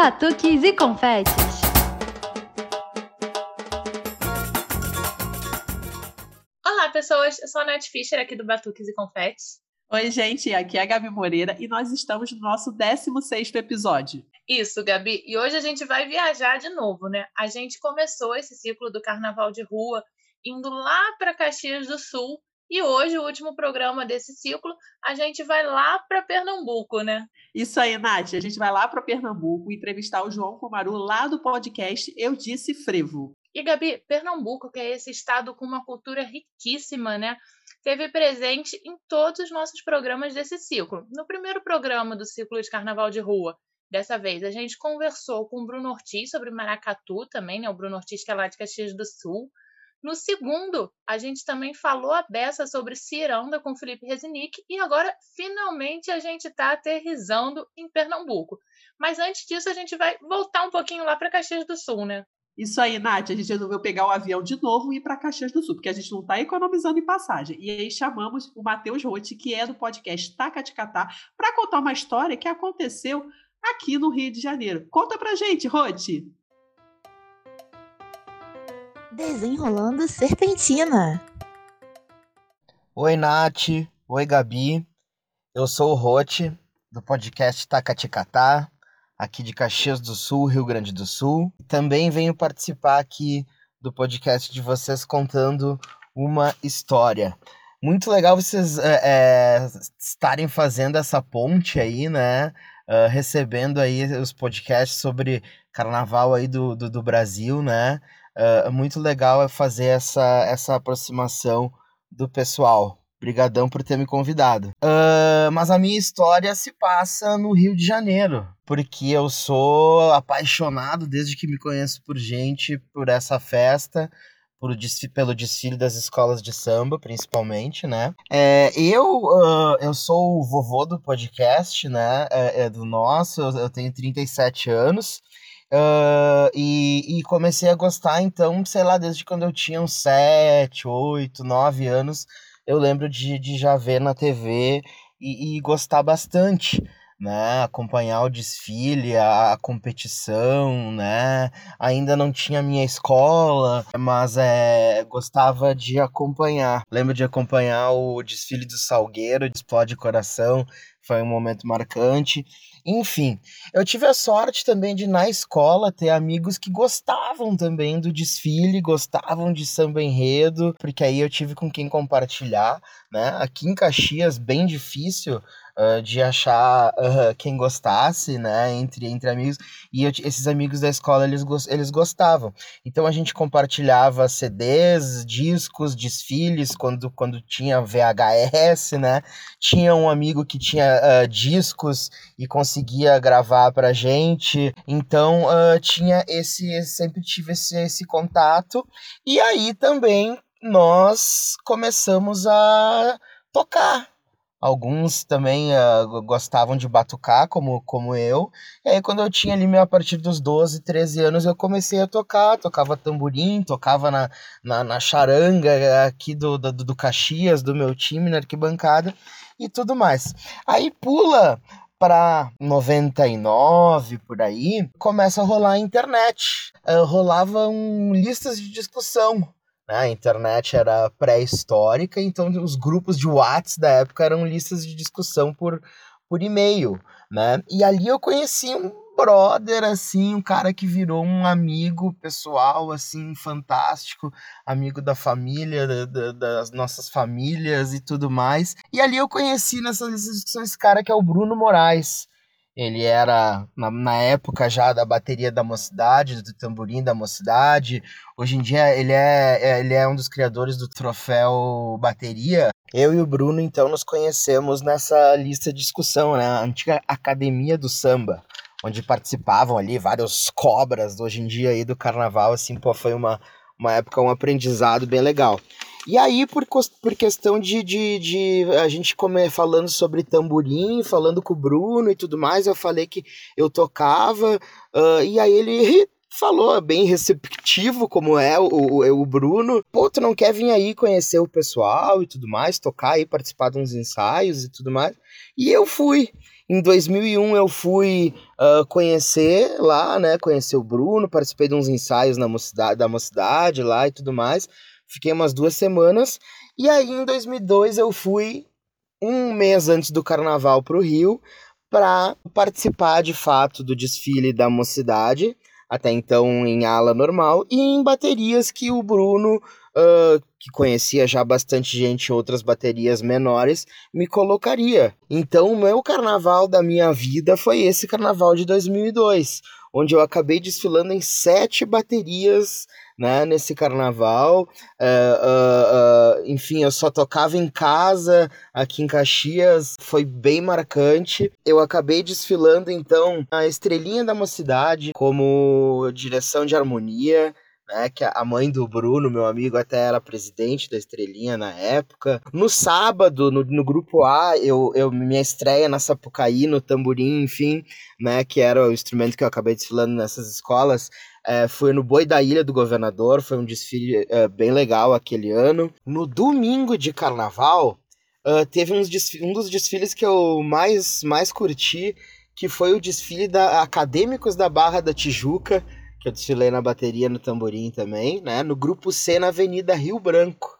batuques e confetes. Olá, pessoas. Eu sou a Nath Fischer, aqui do Batuques e Confetes. Oi, gente, aqui é a Gabi Moreira e nós estamos no nosso 16º episódio. Isso, Gabi. E hoje a gente vai viajar de novo, né? A gente começou esse ciclo do Carnaval de Rua indo lá para Caxias do Sul e hoje, o último programa desse ciclo, a gente vai lá para Pernambuco, né? Isso aí, Nath. A gente vai lá para Pernambuco entrevistar o João Comaru lá do podcast Eu Disse Frevo. E, Gabi, Pernambuco, que é esse estado com uma cultura riquíssima, né? Teve presente em todos os nossos programas desse ciclo. No primeiro programa do ciclo de Carnaval de Rua, dessa vez, a gente conversou com o Bruno Ortiz sobre Maracatu também, né? O Bruno Ortiz, que é lá de Caxias do Sul. No segundo, a gente também falou a beça sobre Ciranda com Felipe Rezinick e agora finalmente a gente está aterrizando em Pernambuco. Mas antes disso, a gente vai voltar um pouquinho lá para Caxias do Sul, né? Isso aí, Nath, a gente resolveu pegar o avião de novo e ir para Caxias do Sul, porque a gente não está economizando em passagem. E aí chamamos o Matheus Rotti, que é do podcast Taca de Catar, para contar uma história que aconteceu aqui no Rio de Janeiro. Conta pra gente, Rotti! Desenrolando Serpentina. Oi, Nath. Oi, Gabi. Eu sou o Rote, do podcast Tacaticatá, aqui de Caxias do Sul, Rio Grande do Sul. Também venho participar aqui do podcast de vocês contando uma história. Muito legal vocês é, é, estarem fazendo essa ponte aí, né? Uh, recebendo aí os podcasts sobre carnaval aí do, do, do Brasil, né? Uh, muito legal é fazer essa, essa aproximação do pessoal. Obrigadão por ter me convidado. Uh, mas a minha história se passa no Rio de Janeiro, porque eu sou apaixonado desde que me conheço por gente, por essa festa, por pelo desfile das escolas de samba, principalmente, né? É, eu, uh, eu sou o vovô do podcast, né? É, é do nosso, eu, eu tenho 37 anos. Uh, e, e, comecei a gostar, então, sei lá, desde quando eu tinha uns 7, 8, 9 anos, eu lembro de, de já ver na TV e, e gostar bastante. Né, acompanhar o desfile, a, a, competição, né? Ainda não tinha minha escola, mas é, gostava de acompanhar. Lembro de acompanhar o desfile do Salgueiro, de Explode Coração, foi um momento marcante. Enfim, eu tive a sorte também de na escola ter amigos que gostavam também do desfile, gostavam de samba enredo, porque aí eu tive com quem compartilhar, né? Aqui em Caxias, bem difícil uh, de achar uh, quem gostasse, né, entre, entre amigos, e eu, esses amigos da escola, eles, eles gostavam. Então a gente compartilhava CDs, discos, desfiles, quando, quando tinha VHS, né, tinha um amigo que tinha uh, discos e conseguia gravar pra gente, então tinha esse, sempre tive esse, esse contato, e aí também nós começamos a tocar, Alguns também uh, gostavam de batucar, como, como eu. E aí, quando eu tinha ali, a partir dos 12, 13 anos, eu comecei a tocar. Tocava tamborim, tocava na, na, na charanga aqui do, do, do Caxias, do meu time, na arquibancada e tudo mais. Aí pula para 99 por aí, começa a rolar a internet. Uh, rolavam listas de discussão? A internet era pré-histórica, então os grupos de WhatsApp da época eram listas de discussão por, por e-mail, né? E ali eu conheci um brother, assim, um cara que virou um amigo pessoal, assim, fantástico, amigo da família, da, da, das nossas famílias e tudo mais. E ali eu conheci nessas discussões esse cara que é o Bruno Moraes. Ele era, na, na, época já da bateria da mocidade, do tamborim da mocidade. Hoje em dia ele é, é, ele é um dos criadores do troféu bateria. Eu e o Bruno, então, nos conhecemos nessa lista de discussão, né? A antiga Academia do Samba, onde participavam ali vários cobras hoje em dia aí do carnaval, assim, pô, foi uma, uma época, um aprendizado bem legal. E aí, por, por questão de, de, de a gente come, falando sobre tamborim, falando com o Bruno e tudo mais, eu falei que eu tocava, uh, e aí ele falou bem receptivo, como é o, o, o Bruno. Pô, tu não quer vir aí conhecer o pessoal e tudo mais, tocar aí, participar de uns ensaios e tudo mais. E eu fui. Em 2001 eu fui uh, conhecer lá, né? Conhecer o Bruno, participei de uns ensaios na mocidade, da mocidade lá e tudo mais. Fiquei umas duas semanas. E aí em 2002 eu fui um mês antes do carnaval para o Rio para participar de fato do desfile da mocidade até então em ala normal, e em baterias que o Bruno, uh, que conhecia já bastante gente outras baterias menores, me colocaria. Então, o meu carnaval da minha vida foi esse carnaval de 2002, onde eu acabei desfilando em sete baterias né, nesse carnaval. Uh, uh, enfim, eu só tocava em casa, aqui em Caxias, foi bem marcante. Eu acabei desfilando, então, a Estrelinha da Mocidade como direção de harmonia né, que a mãe do Bruno, meu amigo, até era presidente da Estrelinha na época. No sábado, no, no grupo A, eu, eu minha estreia na Sapucaí, no tamborim, enfim, né, que era o instrumento que eu acabei desfilando nessas escolas, é, foi no Boi da Ilha do Governador, foi um desfile é, bem legal aquele ano. No domingo de carnaval, uh, teve uns um dos desfiles que eu mais, mais curti, que foi o desfile da Acadêmicos da Barra da Tijuca, eu desfilei na bateria no tamborim também, né? No grupo C na Avenida Rio Branco.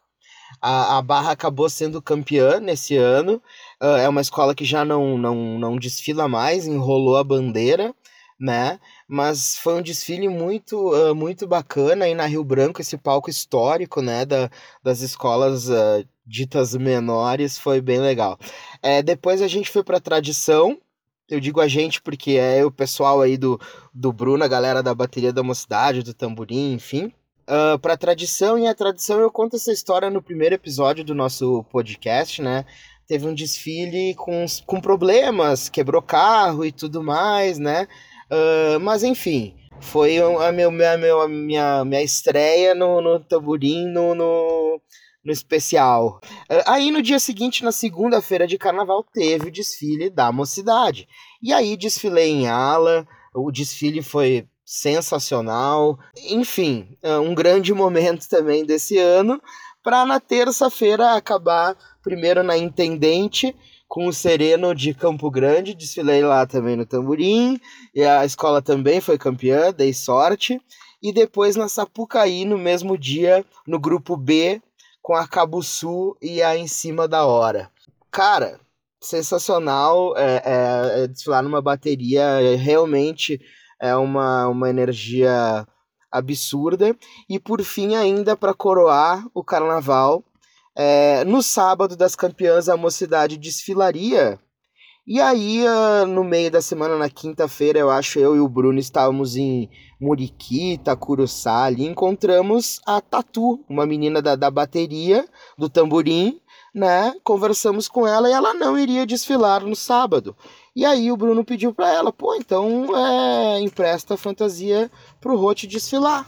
A, a Barra acabou sendo campeã nesse ano. Uh, é uma escola que já não, não, não desfila mais, enrolou a bandeira, né? Mas foi um desfile muito, uh, muito bacana aí na Rio Branco, esse palco histórico, né? Da, das escolas uh, ditas menores, foi bem legal. É, depois a gente foi para tradição, eu digo a gente porque é o pessoal aí do, do Bruno, a galera da bateria da mocidade, do tamborim, enfim. Uh, para tradição, e a tradição eu conto essa história no primeiro episódio do nosso podcast, né? Teve um desfile com, com problemas, quebrou carro e tudo mais, né? Uh, mas enfim, foi a, meu, minha, minha, minha, minha estreia no, no tamborim, no, no, no especial. Uh, aí no dia seguinte, na segunda-feira de carnaval, teve o desfile da mocidade. E aí desfilei em ala, o desfile foi sensacional. Enfim, uh, um grande momento também desse ano, para na terça-feira acabar primeiro na Intendente com o Sereno de Campo Grande, desfilei lá também no tamborim, e a escola também foi campeã, dei sorte. E depois na Sapucaí, no mesmo dia, no grupo B, com a Cabo Sul e a Em Cima da Hora. Cara, sensacional é, é, é desfilar numa bateria, é, realmente é uma, uma energia absurda. E por fim, ainda para coroar o carnaval, é, no sábado das campeãs, a mocidade desfilaria. E aí, uh, no meio da semana, na quinta-feira, eu acho, eu e o Bruno estávamos em Muriquita, Curuçá, ali encontramos a Tatu, uma menina da, da bateria, do tamborim, né? Conversamos com ela e ela não iria desfilar no sábado. E aí o Bruno pediu para ela, pô, então é, empresta a fantasia pro Rote desfilar.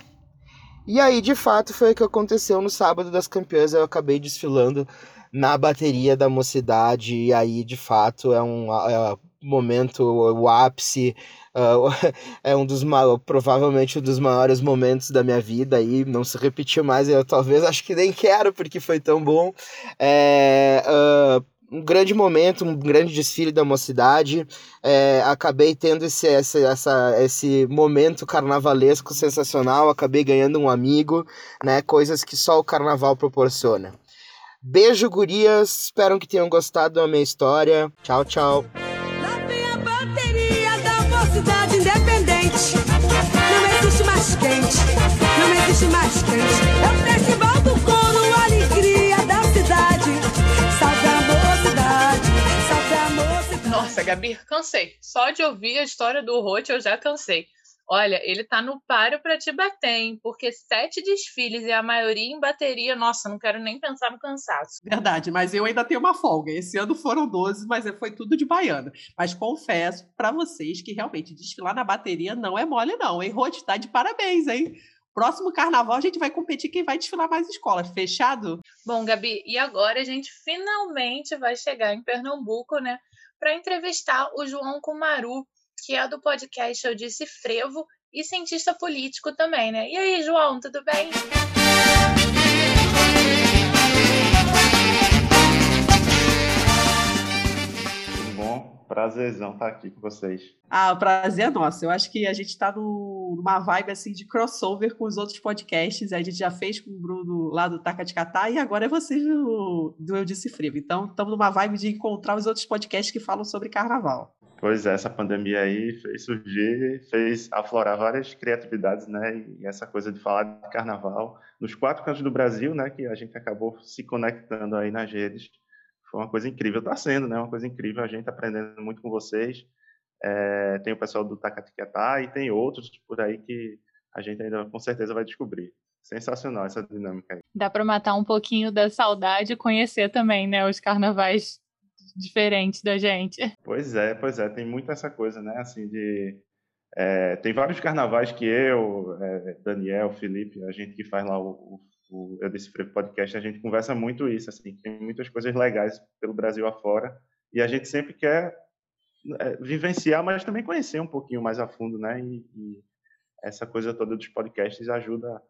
E aí, de fato, foi o que aconteceu no sábado das campeãs. Eu acabei desfilando na bateria da mocidade. E aí, de fato, é um é, momento, o ápice Uh, é um dos provavelmente um dos maiores momentos da minha vida aí não se repetiu mais eu talvez acho que nem quero porque foi tão bom é, uh, um grande momento um grande desfile da mocidade é, acabei tendo esse, esse, essa, esse momento carnavalesco sensacional acabei ganhando um amigo né coisas que só o carnaval proporciona beijo gurias espero que tenham gostado da minha história tchau tchau cidade independente. Não existe mais quente, não existe mais quente. É o festival do couro, alegria da cidade. Salve a mocidade, salve a mocidade. Nossa, Gabi, cansei. Só de ouvir a história do Rote eu já cansei. Olha, ele tá no páreo para te bater, hein? Porque sete desfiles e a maioria em bateria, nossa, não quero nem pensar no cansaço. Verdade, mas eu ainda tenho uma folga. Esse ano foram 12, mas foi tudo de baiana. Mas confesso para vocês que realmente desfilar na bateria não é mole, não, hein? Rod, tá de parabéns, hein? Próximo carnaval a gente vai competir quem vai desfilar mais escolas. Fechado? Bom, Gabi, e agora a gente finalmente vai chegar em Pernambuco, né? Para entrevistar o João Kumaru, que é do podcast Eu Disse Frevo e cientista político também, né? E aí, João, tudo bem? Tudo bom? Prazerzão estar aqui com vocês. Ah, o prazer é nosso. Eu acho que a gente está numa vibe assim de crossover com os outros podcasts. A gente já fez com o Bruno lá do Taca de Catar e agora é vocês do, do Eu Disse Frio. Então, estamos numa vibe de encontrar os outros podcasts que falam sobre carnaval. Pois é, essa pandemia aí fez surgir, fez aflorar várias criatividades, né? E essa coisa de falar de carnaval nos quatro cantos do Brasil, né? Que a gente acabou se conectando aí nas redes. Foi uma coisa incrível, está sendo, né? Uma coisa incrível, a gente tá aprendendo muito com vocês. É, tem o pessoal do Tacatiquetá e tem outros por aí que a gente ainda com certeza vai descobrir. Sensacional essa dinâmica aí. Dá para matar um pouquinho da saudade e conhecer também, né? Os carnavais diferente da gente. Pois é, pois é, tem muito essa coisa, né? Assim, de. É, tem vários carnavais que eu, é, Daniel, Felipe, a gente que faz lá o, o, o Eu Desse Frevo Podcast, a gente conversa muito isso, assim, tem muitas coisas legais pelo Brasil afora, e a gente sempre quer é, vivenciar, mas também conhecer um pouquinho mais a fundo, né? E, e essa coisa toda dos podcasts ajuda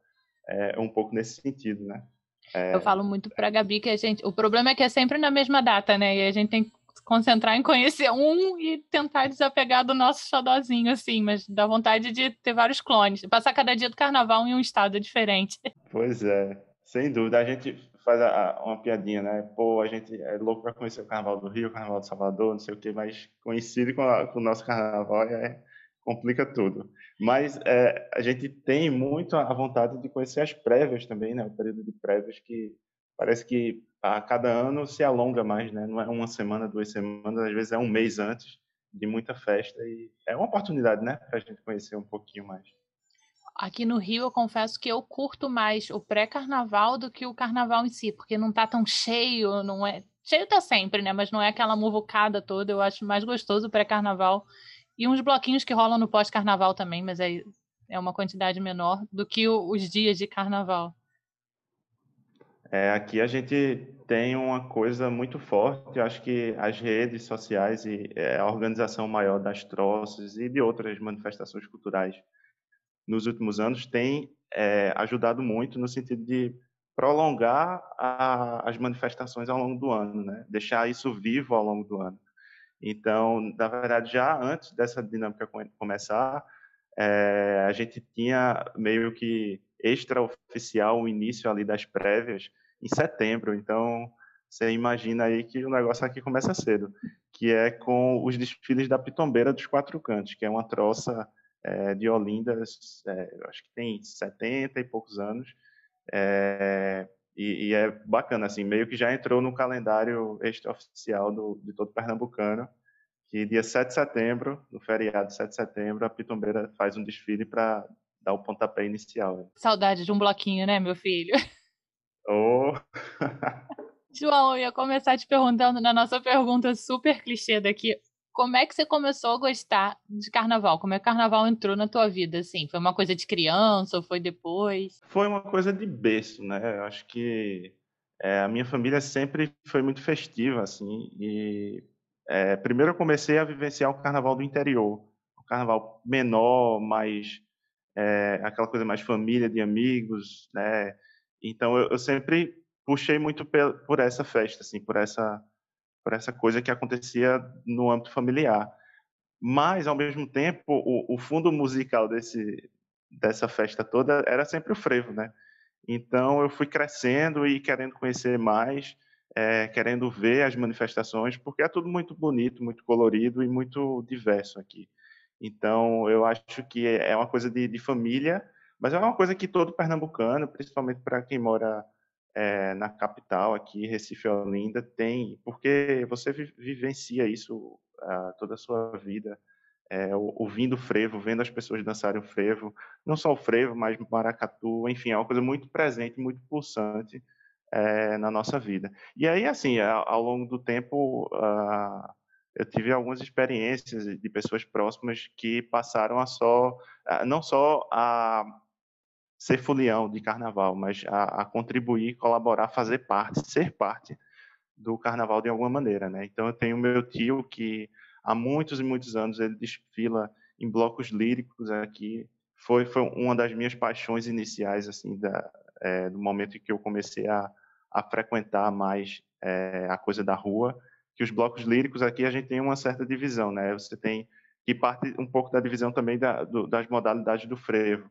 é, um pouco nesse sentido, né? É... Eu falo muito pra Gabi que a gente. O problema é que é sempre na mesma data, né? E a gente tem que se concentrar em conhecer um e tentar desapegar do nosso xodózinho, assim, mas dá vontade de ter vários clones. Passar cada dia do carnaval em um estado diferente. Pois é, sem dúvida. A gente faz a, a, uma piadinha, né? Pô, a gente é louco pra conhecer o carnaval do Rio, o carnaval de Salvador, não sei o quê, mas coincide com, a, com o nosso carnaval é, complica tudo. Mas é, a gente tem muito a vontade de conhecer as prévias também, né? O período de prévias que parece que a cada ano se alonga mais, né? Não é uma semana, duas semanas, às vezes é um mês antes de muita festa e é uma oportunidade, né? Para a gente conhecer um pouquinho mais. Aqui no Rio, eu confesso que eu curto mais o pré-carnaval do que o carnaval em si, porque não tá tão cheio, não é. Cheio tá sempre, né? Mas não é aquela muvucada toda. Eu acho mais gostoso o pré-carnaval e uns bloquinhos que rolam no pós-carnaval também, mas aí é uma quantidade menor do que o, os dias de carnaval. É, aqui a gente tem uma coisa muito forte, eu acho que as redes sociais e é, a organização maior das troças e de outras manifestações culturais nos últimos anos tem é, ajudado muito no sentido de prolongar a, as manifestações ao longo do ano, né? deixar isso vivo ao longo do ano. Então, na verdade, já antes dessa dinâmica começar, é, a gente tinha meio que extraoficial o início ali das prévias em setembro. Então, você imagina aí que o negócio aqui começa cedo, que é com os desfiles da Pitombeira dos Quatro Cantos, que é uma troça é, de Olinda, é, acho que tem 70 e poucos anos, é, e, e, é bacana, assim, meio que já entrou no calendário extraoficial do, de todo pernambucano, que dia 7 de setembro, no feriado de 7 de setembro, a Pitombeira faz um desfile para dar o pontapé inicial. Saudade de um bloquinho, né, meu filho? Oh. João, eu ia começar te perguntando na nossa pergunta super clichê daqui. Como é que você começou a gostar de carnaval? Como é que o carnaval entrou na tua vida, assim? Foi uma coisa de criança ou foi depois? Foi uma coisa de berço, né? Eu acho que é, a minha família sempre foi muito festiva, assim, e é, primeiro eu comecei a vivenciar o carnaval do interior, o carnaval menor, mais é, aquela coisa mais família, de amigos, né? Então eu, eu sempre puxei muito por essa festa, assim, por essa por essa coisa que acontecia no âmbito familiar. Mas, ao mesmo tempo, o, o fundo musical desse, dessa festa toda era sempre o frevo, né? Então, eu fui crescendo e querendo conhecer mais, é, querendo ver as manifestações, porque é tudo muito bonito, muito colorido e muito diverso aqui. Então, eu acho que é uma coisa de, de família, mas é uma coisa que todo pernambucano, principalmente para quem mora é, na capital aqui, Recife Olinda, tem, porque você vivencia isso uh, toda a sua vida, é, ouvindo frevo, vendo as pessoas dançarem o frevo, não só o frevo, mas maracatu, enfim, é uma coisa muito presente, muito pulsante é, na nossa vida. E aí, assim, ao longo do tempo, uh, eu tive algumas experiências de pessoas próximas que passaram a só, uh, não só a ser folião de carnaval, mas a, a, contribuir, colaborar, fazer parte, ser parte do carnaval de alguma maneira, né? Então eu tenho meu tio que há muitos e muitos anos ele desfila em blocos líricos aqui, foi, foi uma das minhas paixões iniciais, assim, da, é, do momento em que eu comecei a, a frequentar mais é, a coisa da rua, que os blocos líricos aqui a gente tem uma certa divisão, né? Você tem que parte um pouco da divisão também da, do, das modalidades do frevo.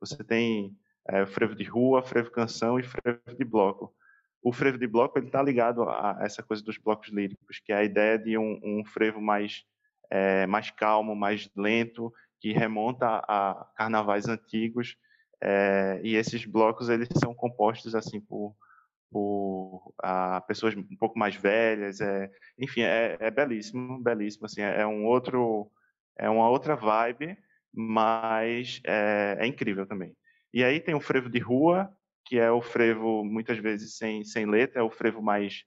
Você tem é, frevo de rua, frevo canção e frevo de bloco. O frevo de bloco ele está ligado a essa coisa dos blocos líricos, que é a ideia de um, um frevo mais é, mais calmo, mais lento, que remonta a carnavais antigos. É, e esses blocos eles são compostos assim por por a, pessoas um pouco mais velhas, é, enfim, é, é belíssimo, belíssimo, assim, é, é um outro, é uma outra vibe, mas é, é, incrível também. E aí tem o frevo de rua, que é o frevo muitas vezes sem, sem letra, é o frevo mais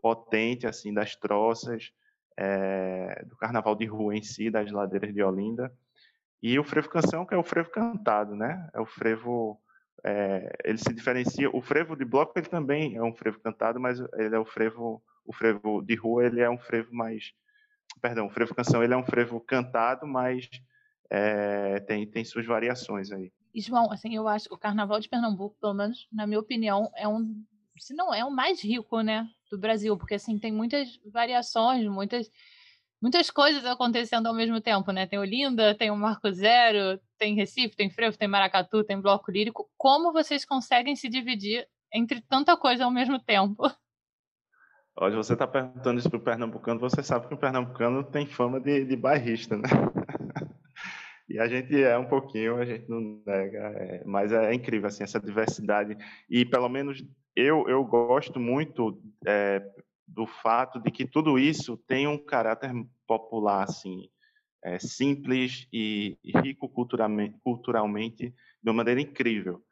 potente, assim, das troças, é, do carnaval de rua em si, das ladeiras de Olinda, e o frevo canção, que é o frevo cantado, né, é o frevo é, ele se diferencia. O frevo de bloco ele também é um frevo cantado, mas ele é o frevo, o frevo de rua ele é um frevo mais, perdão, o frevo canção ele é um frevo cantado, mas é, tem tem suas variações aí. João, assim, eu acho que o Carnaval de Pernambuco, pelo menos na minha opinião, é um, se não é o mais rico, né, do Brasil, porque assim tem muitas variações, muitas muitas coisas acontecendo ao mesmo tempo, né? Tem Olinda, tem o Marco Zero, tem Recife, tem Frevo, tem Maracatu, tem Bloco Lírico. Como vocês conseguem se dividir entre tanta coisa ao mesmo tempo? Olha, você está perguntando isso para o pernambucano, você sabe que o pernambucano tem fama de, de bairrista, né? E a gente é um pouquinho, a gente não nega, é, mas é, incrível assim essa diversidade e pelo menos eu eu gosto muito é, do fato de que tudo isso tem um caráter popular, assim, é, simples e, rico culturalmente, culturalmente de uma maneira incrível.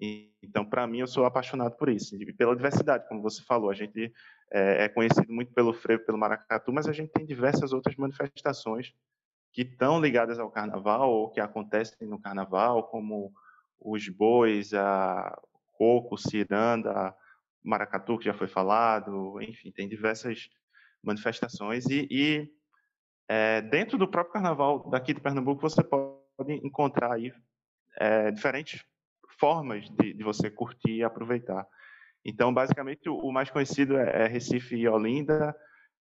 E, então, para mim, eu sou apaixonado por isso, pela diversidade, como você falou. A gente é, é conhecido muito pelo frevo, pelo maracatu, mas a gente tem diversas outras manifestações que estão ligadas ao carnaval ou que acontecem no carnaval, como os bois, a coco, ciranda, maracatu, que já foi falado, enfim, tem diversas manifestações. E, e é, dentro do próprio carnaval daqui de Pernambuco, você pode encontrar aí é, diferentes formas de, de, você curtir e aproveitar. Então, basicamente, o, o mais conhecido é, é Recife e Olinda.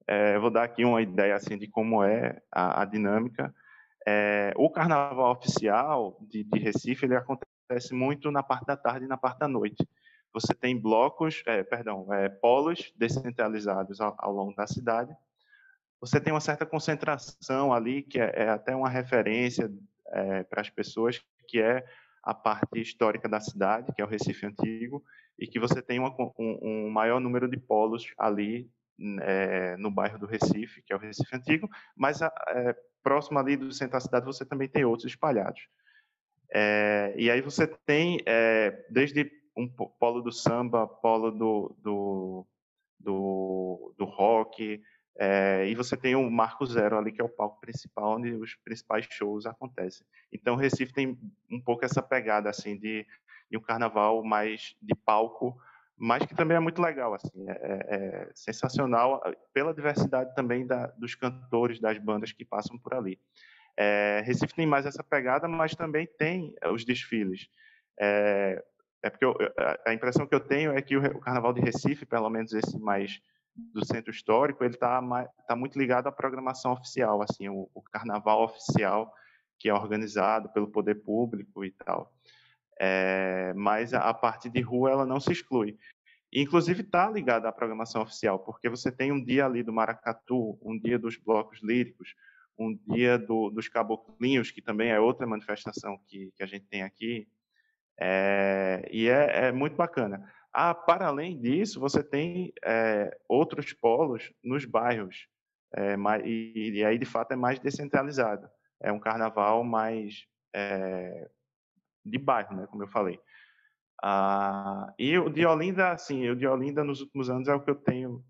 É, vou dar aqui uma ideia assim de como é a, a dinâmica. É, o carnaval oficial de, de Recife ele acontece muito na parte da tarde e na parte da noite você tem blocos, é, perdão, é, polos descentralizados ao, ao, longo da cidade. Você tem uma certa concentração ali, que é, é até uma referência é, para as pessoas, que é a parte histórica da cidade, que é o Recife Antigo, e que você tem uma, um, um, maior número de polos ali é, no bairro do Recife, que é o Recife Antigo, mas é, próximo ali do centro da cidade você também tem outros espalhados. É, e aí você tem, desde um polo do samba, polo do, do, do, do rock, e você tem o Marco Zero ali, que é o palco principal, onde os principais shows acontecem. Então, o Recife tem um pouco essa pegada, assim, de, de um carnaval mais de palco, mas que também é muito legal, assim, é, é, é sensacional pela diversidade também da, dos cantores, das bandas que passam por ali. É, Recife tem mais essa pegada, mas também tem os desfiles. É, é porque eu, a impressão que eu tenho é que o, o, Carnaval de Recife, pelo menos esse mais do centro histórico, ele está tá muito ligado à programação oficial, assim, o, o, Carnaval oficial que é organizado pelo poder público e tal. É, mas a, parte de rua ela não se exclui. Inclusive está ligada à programação oficial, porque você tem um dia ali do Maracatu, um dia dos blocos líricos, um dia do, dos caboclinhos, que também é outra manifestação que, que a gente tem aqui, é, e é, é, muito bacana. Ah, para além disso, você tem é, outros polos nos bairros, e, e, aí de fato é mais descentralizado. É um carnaval mais de bairro, né, como eu falei. Ah, e o de Olinda, assim, o de Olinda nos últimos anos é o que eu tenho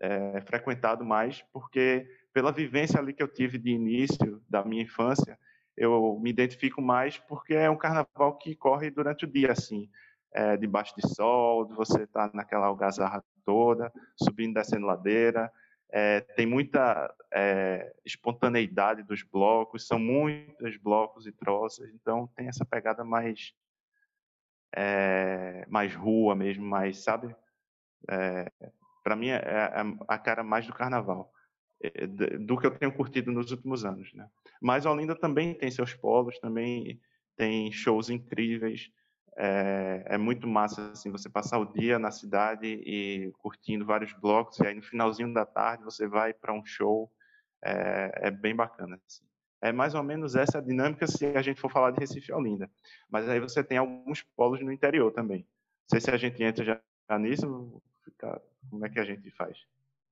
é, frequentado mais, porque pela vivência ali que eu tive de início da minha infância, eu me identifico mais porque é um carnaval que corre durante o dia, assim, é, debaixo de sol, você está naquela algazarra toda, subindo, descendo ladeira, é, tem muita é, espontaneidade dos blocos, são muitos blocos e troças, então tem essa pegada mais é, mais rua mesmo, mais, sabe? É, Para mim é, é, a cara mais do carnaval, é, do que eu tenho curtido nos últimos anos, né? Mas Olinda também tem seus polos, também tem shows incríveis, é, é, muito massa assim você passar o dia na cidade e curtindo vários blocos e aí no finalzinho da tarde você vai para um show. É, é, bem bacana assim. é mais ou menos essa dinâmica se a gente for falar de Recife e Olinda. Mas aí você tem alguns polos no interior também. Não sei se a gente entra já nisso como é que a gente faz?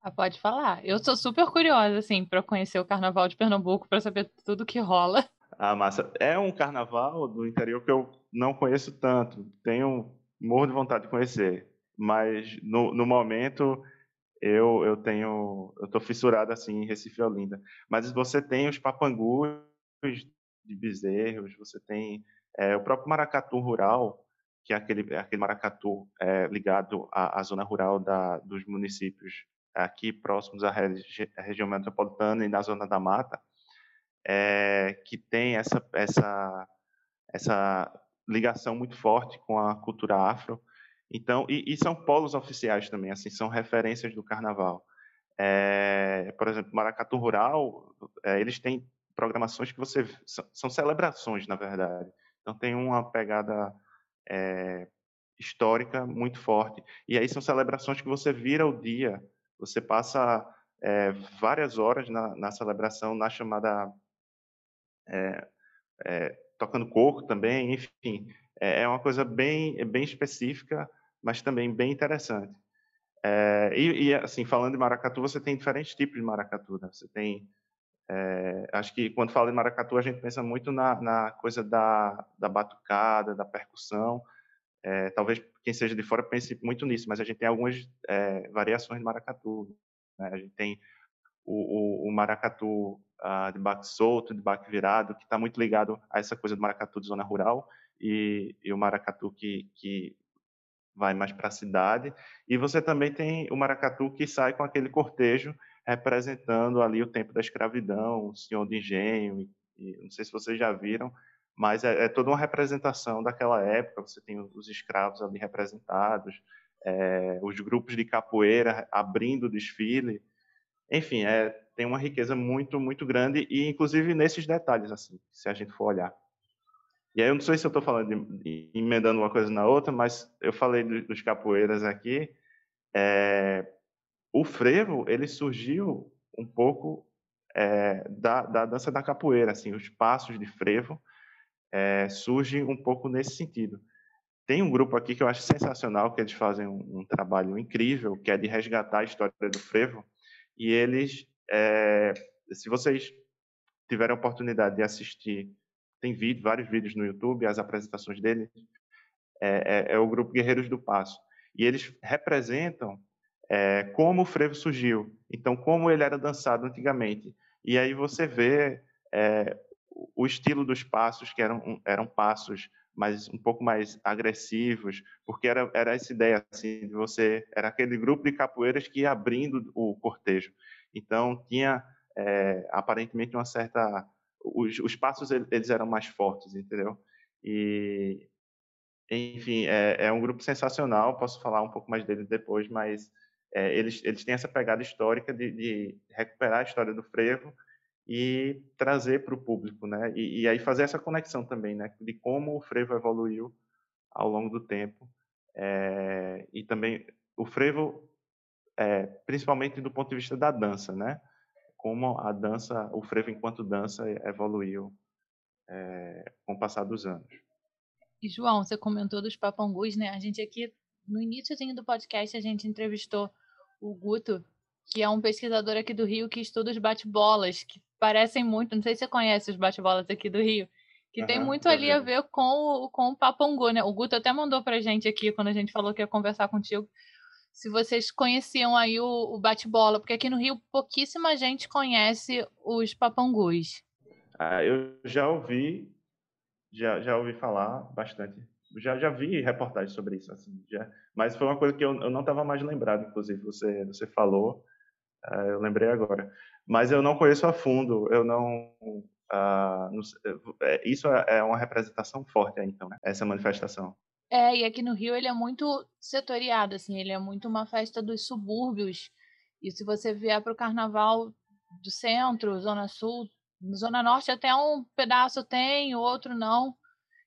Ah, pode falar. Eu sou super curiosa assim para conhecer o Carnaval de Pernambuco para saber tudo que rola. Ah, massa. É um carnaval do interior que eu não conheço tanto. Tenho morro de vontade de conhecer. Mas no, no momento eu, eu tenho. Eu tô fissurado assim em Recife e Olinda. Mas você tem os papangus de bezerros, você tem é, o próprio maracatu rural, que é aquele, é aquele maracatu é, ligado à, à, zona rural da, dos municípios aqui próximos à, regi região metropolitana e na zona da mata é, que tem essa, essa, essa ligação muito forte com a cultura afro. Então, e, e são polos oficiais também, assim, são referências do carnaval. É, por exemplo, Maracatu Rural, é, eles têm programações que você são, são, celebrações, na verdade. Então tem uma pegada é, histórica muito forte. E aí são celebrações que você vira o dia, você passa é, várias horas na, na, celebração, na chamada é, é, tocando coco também, enfim, é, é uma coisa bem, bem específica, mas também bem interessante. É, e, e, assim, falando de maracatu, você tem diferentes tipos de maracatu. Né? Você tem, é, acho que quando fala de maracatu, a gente pensa muito na, na coisa da, da batucada, da percussão. É, talvez quem seja de fora pense muito nisso, mas a gente tem algumas é, variações de maracatu. Né? A gente tem o, o, o maracatu uh, de baque solto, de baque virado, que está muito ligado a essa coisa do maracatu de zona rural e, e o maracatu que, que vai mais para a cidade. E você também tem o maracatu que sai com aquele cortejo representando ali o tempo da escravidão, o senhor de engenho, e, e não sei se vocês já viram, mas é, é, toda uma representação daquela época. Você tem os escravos ali representados, é, os grupos de capoeira abrindo o desfile. Enfim, é, tem uma riqueza muito, muito grande, e inclusive nesses detalhes, assim, se a gente for olhar. E aí eu não sei se eu estou falando de, emendando uma coisa na outra, mas eu falei dos capoeiras aqui. É, o frevo, ele surgiu um pouco é, da, da, dança da capoeira, assim, os passos de frevo é, surgem um pouco nesse sentido. Tem um grupo aqui que eu acho sensacional, que eles fazem um, um trabalho incrível, que é de resgatar a história do frevo, e eles é, se vocês tiverem a oportunidade de assistir, tem vídeo, vários vídeos no YouTube, as apresentações deles, é, é, é o grupo Guerreiros do Passo. E eles representam é, como o frevo surgiu, então como ele era dançado antigamente. E aí você vê é, o estilo dos passos, que eram, eram passos mais um pouco mais agressivos, porque era, era essa ideia assim de você era aquele grupo de capoeiras que ia abrindo o cortejo. Então, tinha é, aparentemente uma certa. Os, os passos eles eram mais fortes, entendeu? E, enfim, é, é, um grupo sensacional. Posso falar um pouco mais dele depois, mas é, eles, eles têm essa pegada histórica de, de, recuperar a história do frevo e trazer para o público, né? E, e, aí fazer essa conexão também, né? De como o frevo evoluiu ao longo do tempo. É, e também o frevo é, principalmente do ponto de vista da dança, né? Como a dança, o frevo enquanto dança evoluiu é, com o passar dos anos. E João, você comentou dos papangus, né? A gente aqui no início do podcast a gente entrevistou o Guto, que é um pesquisador aqui do Rio que estuda os bate-bolas, que parecem muito, não sei se você conhece os bate-bolas aqui do Rio, que uhum, tem muito ali a ver com o, com o papangu, né? O Guto até mandou pra gente aqui, quando a gente falou que ia conversar contigo, se vocês conheciam aí o, o bate-bola, porque aqui no Rio pouquíssima gente conhece os papangus. Ah, eu já ouvi, já, já ouvi falar bastante. Já, já vi reportagens sobre isso, assim, já, mas foi uma coisa que eu, eu não estava mais lembrado, inclusive, você, você falou. É, eu lembrei agora. Mas eu não conheço a fundo, eu não. Uh, não isso é uma representação forte aí, então, né? essa manifestação. É, e aqui no Rio ele é muito setoriado, assim, ele é muito uma festa dos subúrbios. E se você vier para o carnaval do centro, Zona Sul, Zona Norte até um pedaço tem, outro não.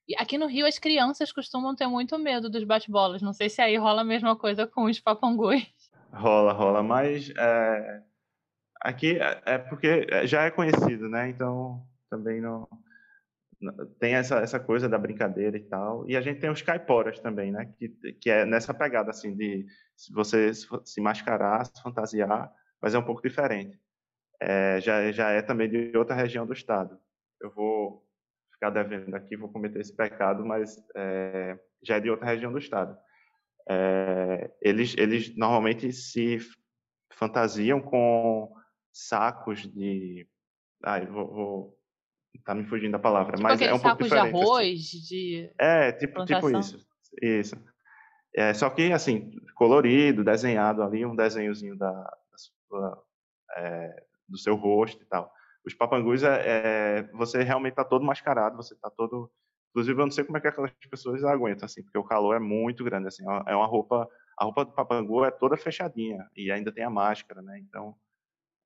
E aqui no Rio as crianças costumam ter muito medo dos bate-bolas. Não sei se aí rola a mesma coisa com os papanguis. Rola, rola, mas é, aqui é, é porque já é conhecido, né? Então também não tem essa, essa coisa da brincadeira e tal. E a gente tem os caiporas também, né? Que, que é nessa pegada, assim, de você se mascarar, se fantasiar, mas é um pouco diferente. É, já, já é também de outra região do estado. Eu vou ficar devendo aqui, vou cometer esse pecado, mas é, já é de outra região do estado. É, eles, eles normalmente se fantasiam com sacos de. Ai, vou, vou tá me fugindo da palavra, tipo mas é um pouco diferente. de assim. arroz, de É, tipo, tipo isso. Isso. É, só que, assim, colorido, desenhado ali, um desenhozinho da, da sua, é, do seu rosto e tal. Os papangus, é, é você realmente tá todo mascarado, você tá todo... Inclusive, eu não sei como é que aquelas pessoas aguentam, assim, porque o calor é muito grande, assim, é uma roupa... A roupa do papangu é toda fechadinha e ainda tem a máscara, né? Então,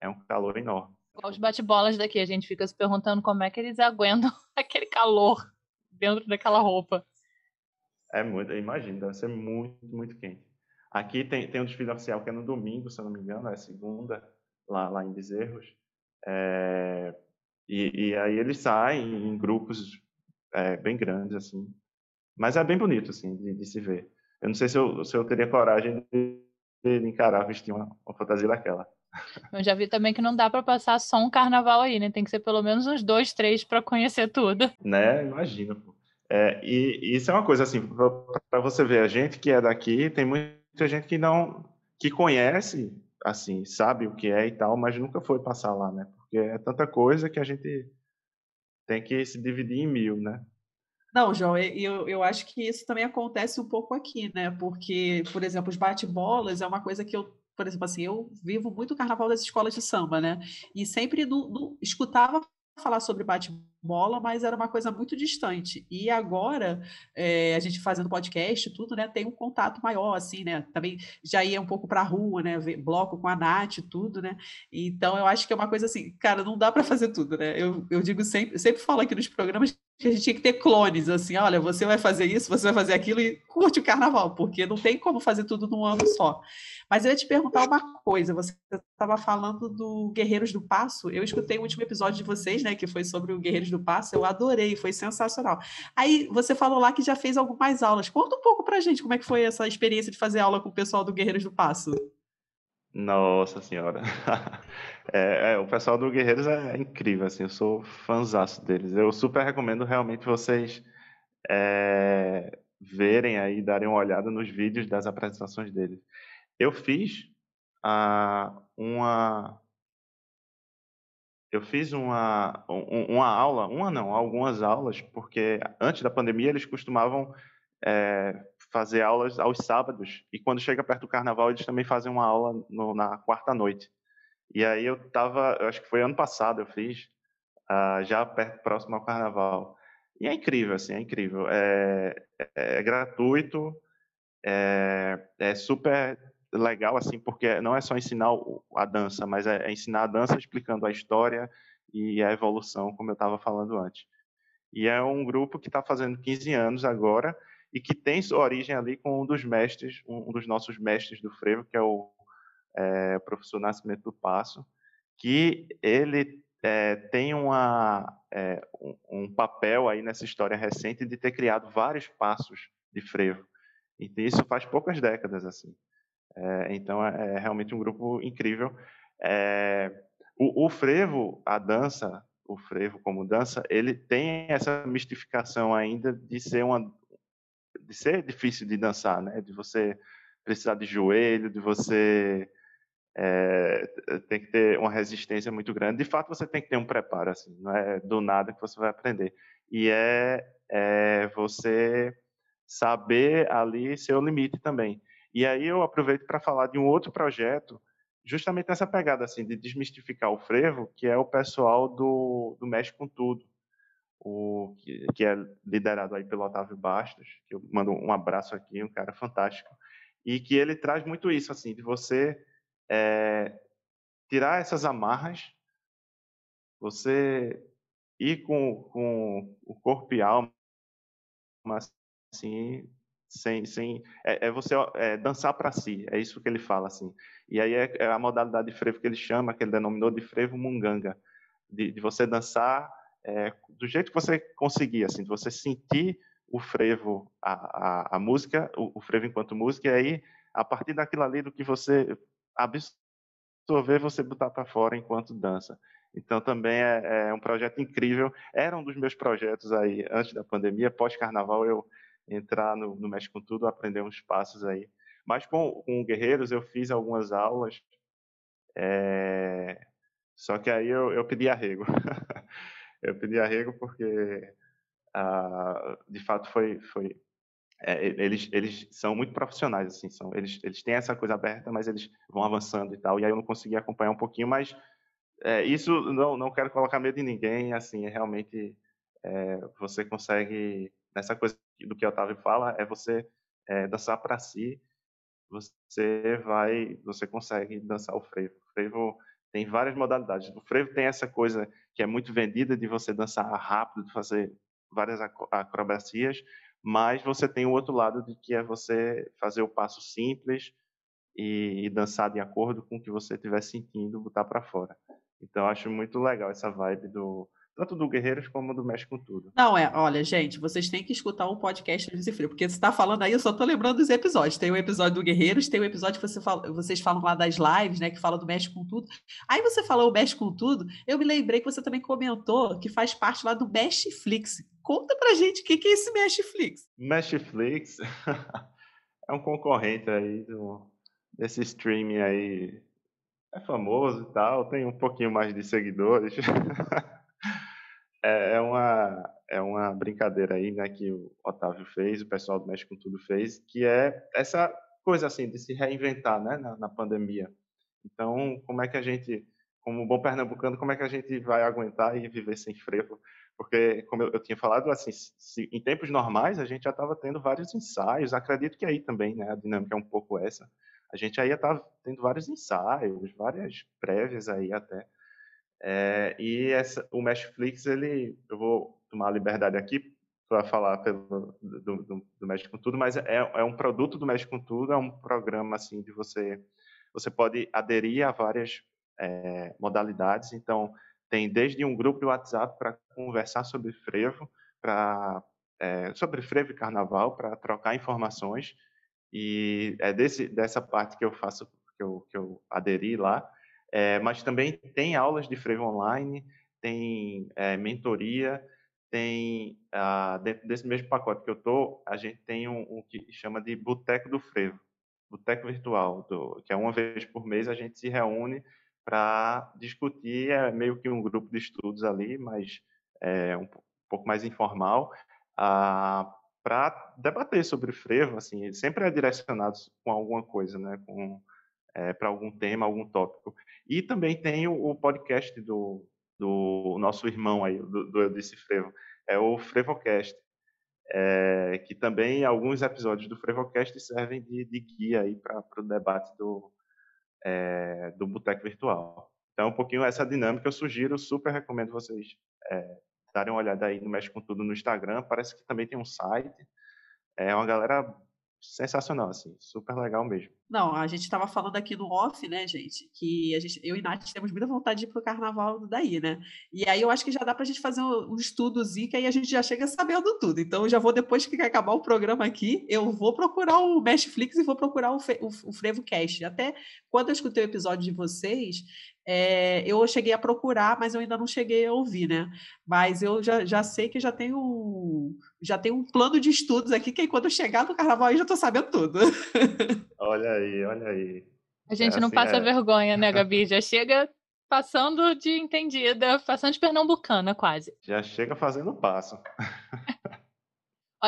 é um calor enorme. Os bate-bolas daqui, a gente fica se perguntando como é que eles aguentam aquele calor dentro daquela roupa. É muito, imagina, deve ser muito, muito quente. Aqui tem, tem um desfile oficial que é no domingo, se eu não me engano, é segunda, lá, lá em Bezerros. É, e, e, aí eles saem em grupos é, bem grandes, assim. Mas é bem bonito, assim, de, de, se ver. Eu não sei se eu, se eu teria coragem de, de encarar vestir uma, uma fantasia daquela. Eu já vi também que não dá para passar só um carnaval aí, né? Tem que ser pelo menos uns dois, três para conhecer tudo. Né? Imagina, pô. É, e, e, isso é uma coisa assim, para você ver, a gente que é daqui, tem muita gente que não que conhece, assim, sabe o que é e tal, mas nunca foi passar lá, né? Porque é tanta coisa que a gente tem que se dividir em mil, né? Não, João, eu, eu acho que isso também acontece um pouco aqui, né? Porque, por exemplo, os bate-bolas é uma coisa que eu por exemplo, assim, eu vivo muito o carnaval das escolas de samba, né? E sempre no, no, escutava falar sobre bate-bola, mas era uma coisa muito distante. E agora, é, a gente fazendo podcast tudo, né, tem um contato maior, assim, né? Também já ia um pouco para a rua, né? Ver bloco com a Nath, tudo, né? Então, eu acho que é uma coisa assim, cara, não dá para fazer tudo, né? Eu, eu digo sempre, sempre falo aqui nos programas a gente tinha que ter clones, assim, olha, você vai fazer isso, você vai fazer aquilo e curte o carnaval, porque não tem como fazer tudo num ano só. Mas eu ia te perguntar uma coisa, você estava falando do Guerreiros do Passo, eu escutei o último episódio de vocês, né, que foi sobre o Guerreiros do Passo, eu adorei, foi sensacional. Aí você falou lá que já fez algumas aulas, conta um pouco pra gente como é que foi essa experiência de fazer aula com o pessoal do Guerreiros do Passo. Nossa senhora. É, é, o pessoal do Guerreiros é incrível, assim, eu sou fãzaço deles. Eu super recomendo realmente vocês é, verem aí, darem uma olhada nos vídeos das apresentações deles. Eu fiz uh, uma. Eu fiz uma, uma aula, uma não, algumas aulas, porque antes da pandemia eles costumavam é, fazer aulas aos sábados, e quando chega perto do carnaval eles também fazem uma aula no, na quarta noite. E aí eu tava, eu acho que foi ano passado eu fiz, uh, já perto, próximo ao carnaval. E é incrível, assim, é incrível. É, é, é gratuito, é, é, super legal, assim, porque não é só ensinar a dança, mas é, é ensinar a dança explicando a história e a evolução, como eu estava falando antes. E é um grupo que está fazendo 15 anos agora, e que tem sua origem ali com um dos mestres, um dos nossos mestres do frevo, que é o é, professor Nascimento do Passo, que ele é, tem uma, é, um, um, papel aí nessa história recente de ter criado vários passos de frevo. E isso faz poucas décadas assim. É, então é, é, realmente um grupo incrível. É, o, o frevo, a dança, o frevo como dança, ele tem essa mistificação ainda de ser uma de ser difícil de dançar, né? De você precisar de joelho, de você é, tem que ter uma resistência muito grande. De fato, você tem que ter um preparo, assim, não é do nada que você vai aprender. E é, é você saber ali seu limite também. E aí eu aproveito para falar de um outro projeto justamente essa pegada assim de desmistificar o frevo, que é o pessoal do, do Mexe com Tudo, o, que, que é liderado aí pelo Otávio Bastos, que eu mando um abraço aqui, um cara fantástico, e que ele traz muito isso, assim, de você é, tirar essas amarras, você ir com, com o corpo e alma, assim, sem, sem é, é você é, dançar para si, é isso que ele fala, assim. E aí é, é, a modalidade de frevo que ele chama, que ele denominou de frevo munganga, de, de você dançar é, do jeito que você conseguir, assim, de você sentir o frevo, a, a, a música, o, o, frevo enquanto música, e aí, a partir daquilo ali, do que você absorver, você botar para fora enquanto dança. Então, também é, é, um projeto incrível. Era um dos meus projetos aí, antes da pandemia, pós-carnaval, eu entrar no, no Mexe com Tudo, aprender uns passos aí. Mas com, com Guerreiros, eu fiz algumas aulas, é... só que aí eu, eu pedi arrego. eu pedi arrego porque, ah, de fato, foi, foi é, eles, eles são muito profissionais, assim, são, eles, eles têm essa coisa aberta, mas eles vão avançando e tal, e aí eu não consegui acompanhar um pouquinho, mas é, isso não, não quero colocar medo em ninguém, assim, é realmente é, você consegue, nessa coisa do que o Otávio fala, é você é, dançar para si, você vai, você consegue dançar o frevo. O frevo tem várias modalidades. O frevo tem essa coisa que é muito vendida de você dançar rápido, de fazer várias acrobacias, mas você tem o outro lado de que é você fazer o passo simples e, e dançar de acordo com o que você estiver sentindo, botar para fora. Então acho muito legal essa vibe do tanto do Guerreiros como do Mexe com Tudo. Não, é, olha, gente, vocês têm que escutar o podcast do Frio, porque você está falando aí, eu só tô lembrando dos episódios. Tem o episódio do Guerreiros, tem o episódio que você fala, vocês falam lá das lives, né, que fala do Mexe com Tudo. Aí você falou o Mexe com Tudo, eu me lembrei que você também comentou que faz parte lá do Meshflix. Conta pra gente o que, que é esse Meshflix. Meshflix é um concorrente aí do, desse streaming aí. É famoso e tal, tem um pouquinho mais de seguidores. É, é, uma, é uma brincadeira aí, né, que o Otávio fez, o pessoal do México Tudo fez, que é essa coisa assim de se reinventar, né, na, na pandemia. Então, como é que a gente, como bom pernambucano, como é que a gente vai aguentar e viver sem frevo? Porque, como eu, eu tinha falado, assim, se, em tempos normais a gente já estava tendo vários ensaios. Acredito que aí também, né, a dinâmica é um pouco essa. A gente aí estava tendo vários ensaios, várias prévias aí até. É, e essa, o Netflix, ele, eu vou tomar a liberdade aqui para falar pelo, do, do, do com Tudo, mas é, é um produto do Mexe com Tudo, é um programa assim de você, você pode aderir a várias é, modalidades. Então, tem desde um grupo de WhatsApp para conversar sobre frevo, para é, sobre frevo e carnaval, para trocar informações. E é desse, dessa parte que eu faço, que eu, que eu aderi lá. É, mas também tem aulas de frevo online, tem é, mentoria, tem ah, dentro desse mesmo pacote que eu tô, a gente tem um, um que chama de Boteco do Frevo, Boteco Virtual, do, que é uma vez por mês a gente se reúne para discutir, é meio que um grupo de estudos ali, mas é um pouco mais informal, ah, para debater sobre frevo, assim, sempre é direcionado com alguma coisa, né, com é, para algum tema, algum tópico. E também tem o, o podcast do, do nosso irmão aí, do, do Eudice Frevo, é o Frevocast, é, que também alguns episódios do Frevocast servem de, de guia aí para o debate do, é, do Boteco Virtual. Então, um pouquinho essa dinâmica eu sugiro, super recomendo vocês é, darem uma olhada aí no Mexe com Tudo no Instagram, parece que também tem um site, é uma galera sensacional, assim, super legal mesmo. Não, a gente estava falando aqui no off, né, gente, que a gente, eu e Nath temos muita vontade de ir pro carnaval daí, né? E aí eu acho que já dá para a gente fazer um, um estudozinho, que aí a gente já chega sabendo tudo. Então eu já vou, depois que acabar o programa aqui, eu vou procurar o Netflix e vou procurar o, o, o Frevo Cast. Até quando eu escutei o episódio de vocês, é, eu cheguei a procurar, mas eu ainda não cheguei a ouvir, né? Mas eu já, já sei que já tenho, já tenho um plano de estudos aqui, que aí quando eu chegar no carnaval aí já estou sabendo tudo. Olha aí, olha aí. A gente é não assim, passa é... vergonha, né, Gabi? Já chega passando de entendida, passando de pernambucana quase. Já chega fazendo passo.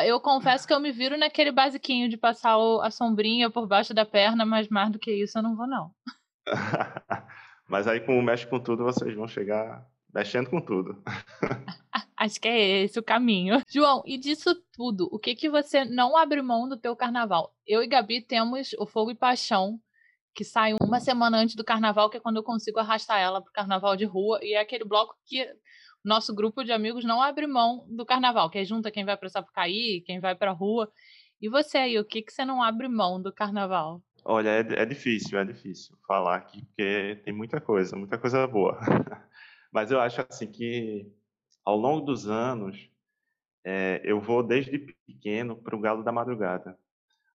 Eu confesso que eu me viro naquele basiquinho de passar a sombrinha por baixo da perna, mas mais do que isso eu não vou, não. Mas aí, com o Mexe com Tudo, vocês vão chegar mexendo com tudo. Acho que é esse o caminho. João, e disso tudo, o que que você não abre mão do teu carnaval? Eu e Gabi temos o Fogo e Paixão, que sai uma semana antes do carnaval, que é quando eu consigo arrastar ela pro carnaval de rua, e é aquele bloco que nosso grupo de amigos não abre mão do carnaval, que é junta quem vai para Sapucaí, quem vai para rua. E você aí, o que que você não abre mão do carnaval? Olha, é, é difícil, é difícil falar aqui, porque tem muita coisa, muita coisa boa. Mas eu acho assim que ao longo dos anos, é, eu vou desde pequeno para o Galo da Madrugada.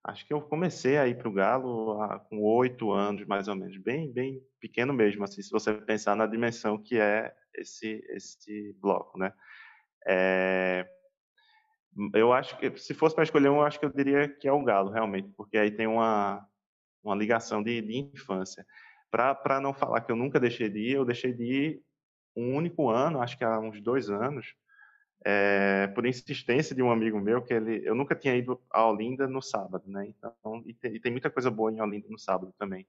Acho que eu comecei a ir para o Galo com oito anos, mais ou menos, bem, bem pequeno mesmo, assim, se você pensar na dimensão que é esse, esse bloco, né? É, eu acho que, se fosse para escolher um, eu acho que eu diria que é o Galo, realmente, porque aí tem uma, uma ligação de, de infância. Para não falar que eu nunca deixei de ir, eu deixei de ir um único ano, acho que há uns dois anos, é, por insistência de um amigo meu, que ele, eu nunca tinha ido a Olinda no sábado, né? Então, e tem, e tem muita coisa boa em Olinda no sábado também.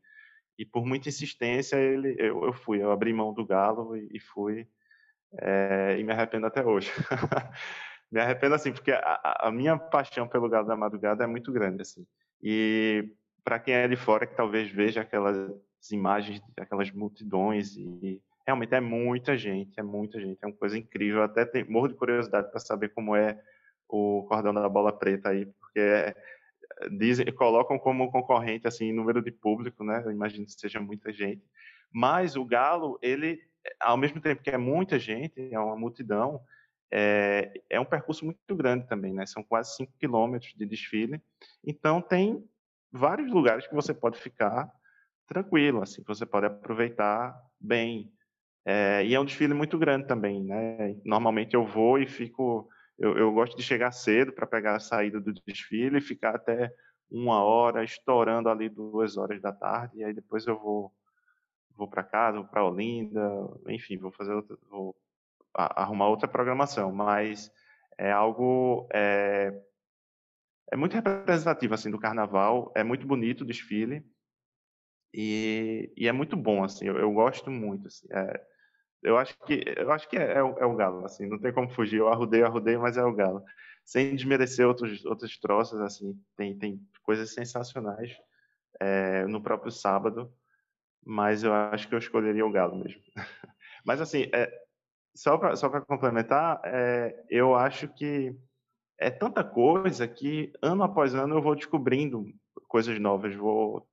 E por muita insistência, ele, eu, eu fui, eu abri mão do galo e, e fui, é, e me arrependo até hoje. me arrependo assim, porque a, a, minha paixão pelo galo da madrugada é muito grande, assim. E para quem é de fora, que talvez veja aquelas imagens, aquelas multidões e realmente é muita gente, é muita gente, é uma coisa incrível. Até tem, morro de curiosidade para saber como é o cordão da bola preta aí, porque é, dizem, colocam como concorrente assim número de público, né? Eu imagino que seja muita gente. Mas o Galo, ele, ao mesmo tempo que é muita gente, é uma multidão, é, é um percurso muito grande também, né? São quase 5 quilômetros de desfile. Então tem vários lugares que você pode ficar tranquilo, assim, que você pode aproveitar bem. É, e é um desfile muito grande também, né? Normalmente eu vou e fico, eu, eu gosto de chegar cedo para pegar a saída do desfile e ficar até uma hora, estourando ali duas horas da tarde, e aí depois eu vou vou para casa, vou para Olinda, enfim, vou fazer outra, vou arrumar outra programação, mas é algo é, é muito representativo assim do Carnaval, é muito bonito o desfile e, e é muito bom assim, eu, eu gosto muito assim, é, eu acho que eu acho que é, é, o, é, o galo, assim, não tem como fugir. Eu arrudei, arrudei, mas é o galo. Sem desmerecer outros outros troços, assim, tem tem coisas sensacionais é, no próprio sábado, mas eu acho que eu escolheria o galo mesmo. mas assim, é, só só para complementar, é, eu acho que é tanta coisa que ano após ano eu vou descobrindo coisas novas, vou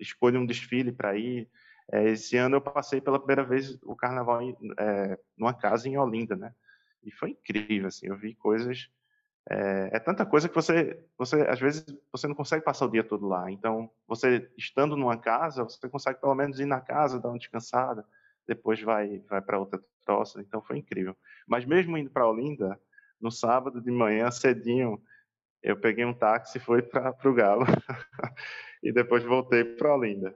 escolher um desfile para ir é, esse ano eu passei pela primeira vez o carnaval em, é, numa casa em Olinda, né? E foi incrível, assim, eu vi coisas... É, é, tanta coisa que você, você, às vezes, você não consegue passar o dia todo lá. Então, você estando numa casa, você consegue pelo menos ir na casa, dar uma descansada, depois vai, vai para outra troça. Então, foi incrível. Mas mesmo indo para Olinda, no sábado de manhã, cedinho, eu peguei um táxi e fui para o Galo. e depois voltei para Olinda.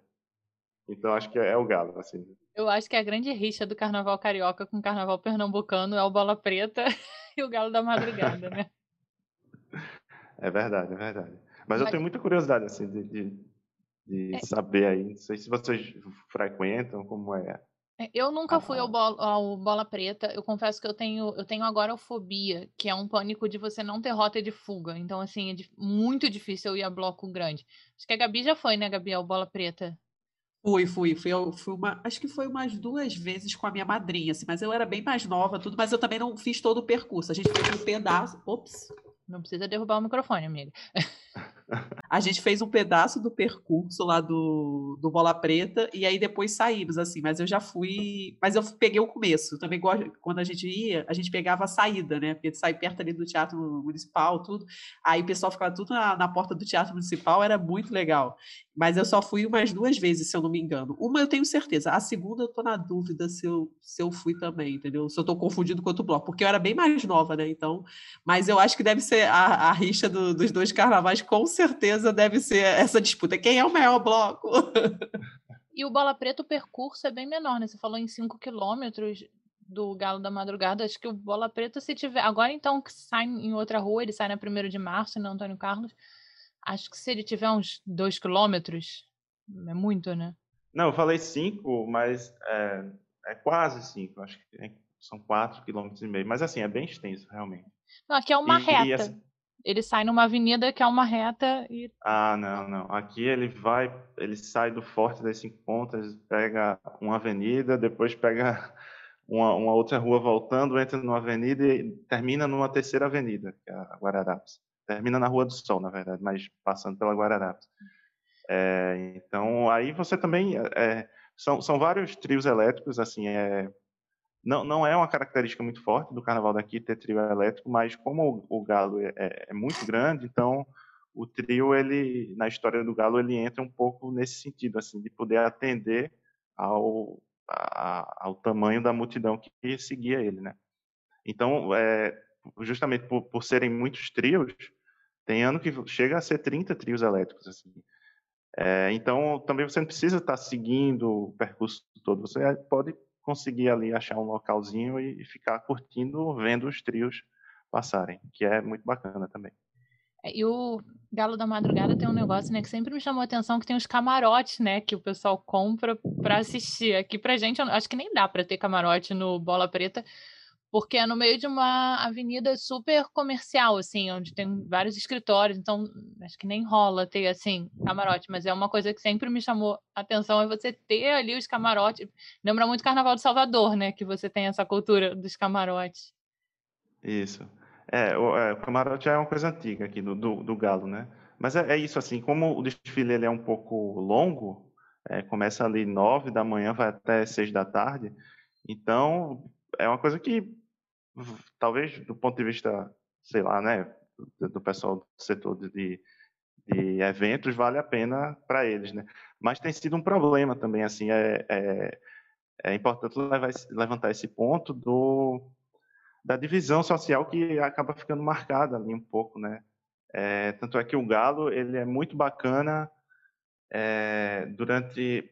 Então acho que é o Galo, assim. Eu acho que a grande rixa do carnaval carioca com o carnaval pernambucano é o Bola Preta e o Galo da Madrugada, né? É verdade, é verdade. Mas, Mas... eu tenho muita curiosidade, assim, de, de, de é... saber aí. Não sei se vocês frequentam, como é. É eu nunca fui ao bola, ao bola, Preta. Eu confesso que eu tenho, eu tenho agora fobia, que é um pânico de você não ter rota de fuga. Então, assim, é muito difícil eu ir a bloco grande. Acho que a Gabi já foi, né, Gabi, ao Bola Preta? Fui, fui, fui, fui uma, acho que foi umas duas vezes com a minha madrinha, assim, mas eu era bem mais nova, tudo, mas eu também não fiz todo o percurso. A gente fez um pedaço. Ops. Não precisa derrubar o microfone, amiga. A gente fez um pedaço do percurso lá do, do Bola Preta e aí depois saímos, assim, mas eu já fui. Mas eu peguei o começo. Também quando a gente ia, a gente pegava a saída, né? Porque sair perto ali do Teatro Municipal, tudo. Aí o pessoal ficava tudo na, na porta do Teatro Municipal, era muito legal. Mas eu só fui umas duas vezes, se eu não me engano. Uma eu tenho certeza. A segunda eu tô na dúvida se eu, se eu fui também, entendeu? Se eu tô confundido com outro bloco. Porque eu era bem mais nova, né? Então. Mas eu acho que deve ser a, a rixa do, dos dois carnavais, com certeza deve ser essa disputa. Quem é o maior bloco? E o Bola Preta, o percurso é bem menor, né? Você falou em 5 quilômetros do Galo da Madrugada. Acho que o Bola Preta, se tiver. Agora, então, que sai em outra rua, ele sai na 1 de março, no Antônio Carlos. Acho que se ele tiver uns 2 quilômetros, é muito, né? Não, eu falei cinco, mas é, é quase cinco. Acho que é, são quatro quilômetros e meio. Mas assim, é bem extenso, realmente. Não, aqui é uma E- e reta. Ele sai numa avenida que é uma reta e Ah, não, não. Aqui ele vai, ele sai do Forte das Cinco Pontas, pega uma avenida, depois pega uma, uma outra rua voltando, entra numa avenida e termina numa terceira avenida, que é a Guararapes. Termina na Rua do Sol, na verdade, mas passando pela Guararapes. É, então, aí você também... é, são, são vários trios elétricos, assim, é, não, não é uma característica muito forte do carnaval daqui ter trio elétrico, mas como o, o galo é, é muito grande, então o trio ele na história do galo ele entra um pouco nesse sentido assim de poder atender ao a- ao tamanho da multidão que seguia ele, né? Então, é, justamente por, por serem muitos trios, tem ano que chega a ser 30 trios elétricos assim. É, então, também você não precisa estar seguindo o percurso todo, você pode conseguir ali achar um localzinho e, ficar curtindo, vendo os trios passarem, que é muito bacana também. É, E o Galo da Madrugada tem um negócio, né, que sempre me chamou a atenção, que tem os camarotes, né, que o pessoal compra pra assistir. Aqui pra gente, acho que nem dá pra ter camarote no Bola Preta, porque é no meio de uma avenida super comercial, assim, onde tem vários escritórios, então acho que nem rola ter, assim, camarote, mas é uma coisa que sempre me chamou atenção, é você ter ali os camarotes. Lembra muito Carnaval de Salvador, né, que você tem essa cultura dos camarotes. Isso. É, o, é, o camarote é uma coisa antiga aqui do, do, do Galo, né? Mas é, é isso, assim, como o desfile ele é um pouco longo, é, começa ali nove da manhã, vai até seis da tarde, então é uma coisa que talvez do ponto de vista, sei lá, né, do, do pessoal do setor de, de eventos, vale a pena para eles, né? Mas tem sido um problema também, assim, é, é, é importante levar levantar esse ponto do da divisão social que acaba ficando marcada ali um pouco, né? É, tanto é que o Galo ele é muito bacana é, durante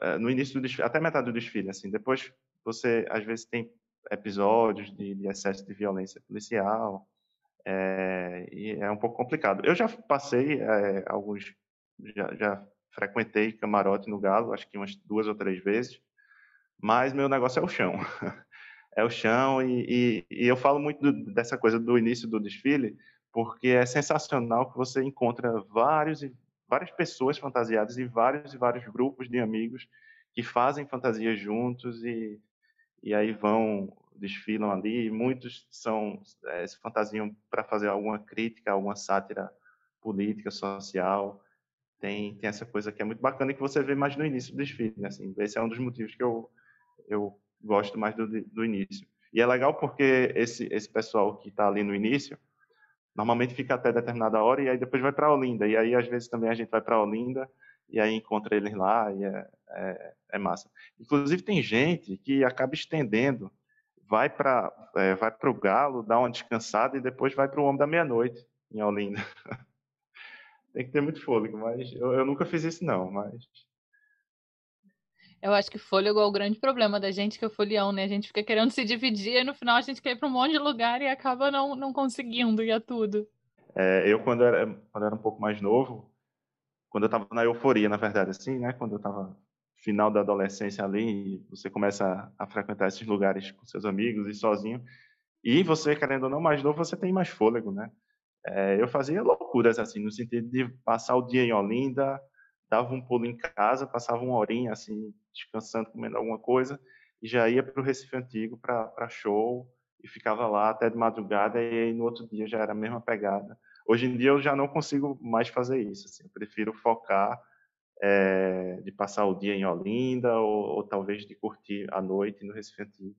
é, no início do desfile, até metade do desfile, assim. Depois você às vezes tem episódios de, de excesso de violência policial é, e é um pouco complicado. Eu já passei é, alguns, já, já frequentei camarote no Galo, acho que umas duas ou três vezes, mas meu negócio é o chão. é o chão e, e, e eu falo muito do, dessa coisa do início do desfile porque é sensacional que você encontra vários e várias pessoas fantasiadas e vários e vários grupos de amigos que fazem fantasias juntos e e aí vão desfilam ali muitos são é, se fantasiam para fazer alguma crítica alguma sátira política social tem tem essa coisa que é muito bacana e que você vê mais no início do desfile né? assim esse é um dos motivos que eu eu gosto mais do, do início. E é legal porque esse, esse pessoal que está ali no início, normalmente fica até determinada hora e aí depois vai para Olinda. E aí, às vezes, também a gente vai para Olinda e aí encontra eles lá e é, é, é, massa. Inclusive, tem gente que acaba estendendo, vai para é, vai o Galo, dá uma descansada e depois vai para o Homem da Meia-Noite, em Olinda. tem que ter muito fôlego, mas eu, eu nunca fiz isso, não. Mas Eu acho que fôlego é o grande problema da gente, que é o folião, né? A gente fica querendo se dividir e no final a gente quer ir para um monte de lugar e acaba não, não conseguindo ir a tudo. É, eu, quando era, quando era um pouco mais novo, quando eu estava na euforia, na verdade, assim, né? Quando eu estava final da adolescência ali, você começa a, a frequentar esses lugares com seus amigos e sozinho, e você, querendo ou não, mais novo, você tem mais fôlego, né? É, eu fazia loucuras, assim, no sentido de passar o dia em Olinda, dava um pulo em casa, passava uma horinha, assim, descansando, comendo alguma coisa, e já ia para o Recife Antigo para show, e ficava lá até de madrugada, e aí no outro dia já era a mesma pegada. Hoje em dia eu já não consigo mais fazer isso, assim, eu prefiro focar é, de passar o dia em Olinda, ou, ou, talvez de curtir a noite no Recife Antigo.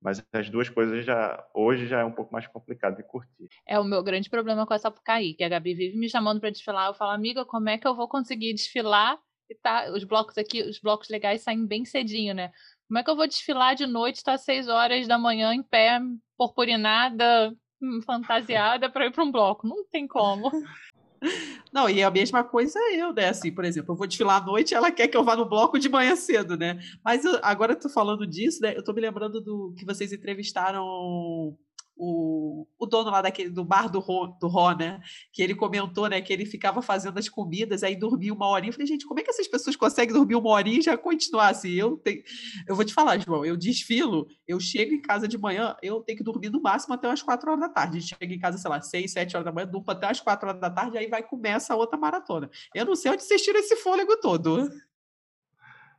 Mas as duas coisas já hoje já é um pouco mais complicado de curtir. É o meu grande problema com essa Sapucaí, que a Gabi vive me chamando para desfilar. Eu falo, amiga, como é que eu vou conseguir desfilar? E tá, os blocos aqui, os blocos legais saem bem cedinho, né? Como é que eu vou desfilar de noite, tá às seis horas da manhã, em pé, purpurinada, fantasiada, para ir para um bloco? Não tem como. Não, e a mesma coisa eu, né? Assim, por exemplo, eu vou desfilar à noite ela quer que eu vá no bloco de manhã cedo, né? Mas eu, agora eu tô falando disso, né? Eu tô me lembrando do que vocês entrevistaram o, o dono lá daquele, do bar do Ró, do né? Que ele comentou, né? Que ele ficava fazendo as comidas, aí dormia uma horinha. Eu falei, gente, como é que essas pessoas conseguem dormir uma horinha e já continuar assim? Eu, tenho... eu vou te falar, João, eu desfilo, eu chego em casa de manhã, eu tenho que dormir no máximo até umas quatro horas da tarde. Chega em casa, sei lá, seis, sete horas da manhã, durmo até umas quatro horas da tarde, aí vai começa a outra maratona. Eu não sei onde vocês tiram esse fôlego todo.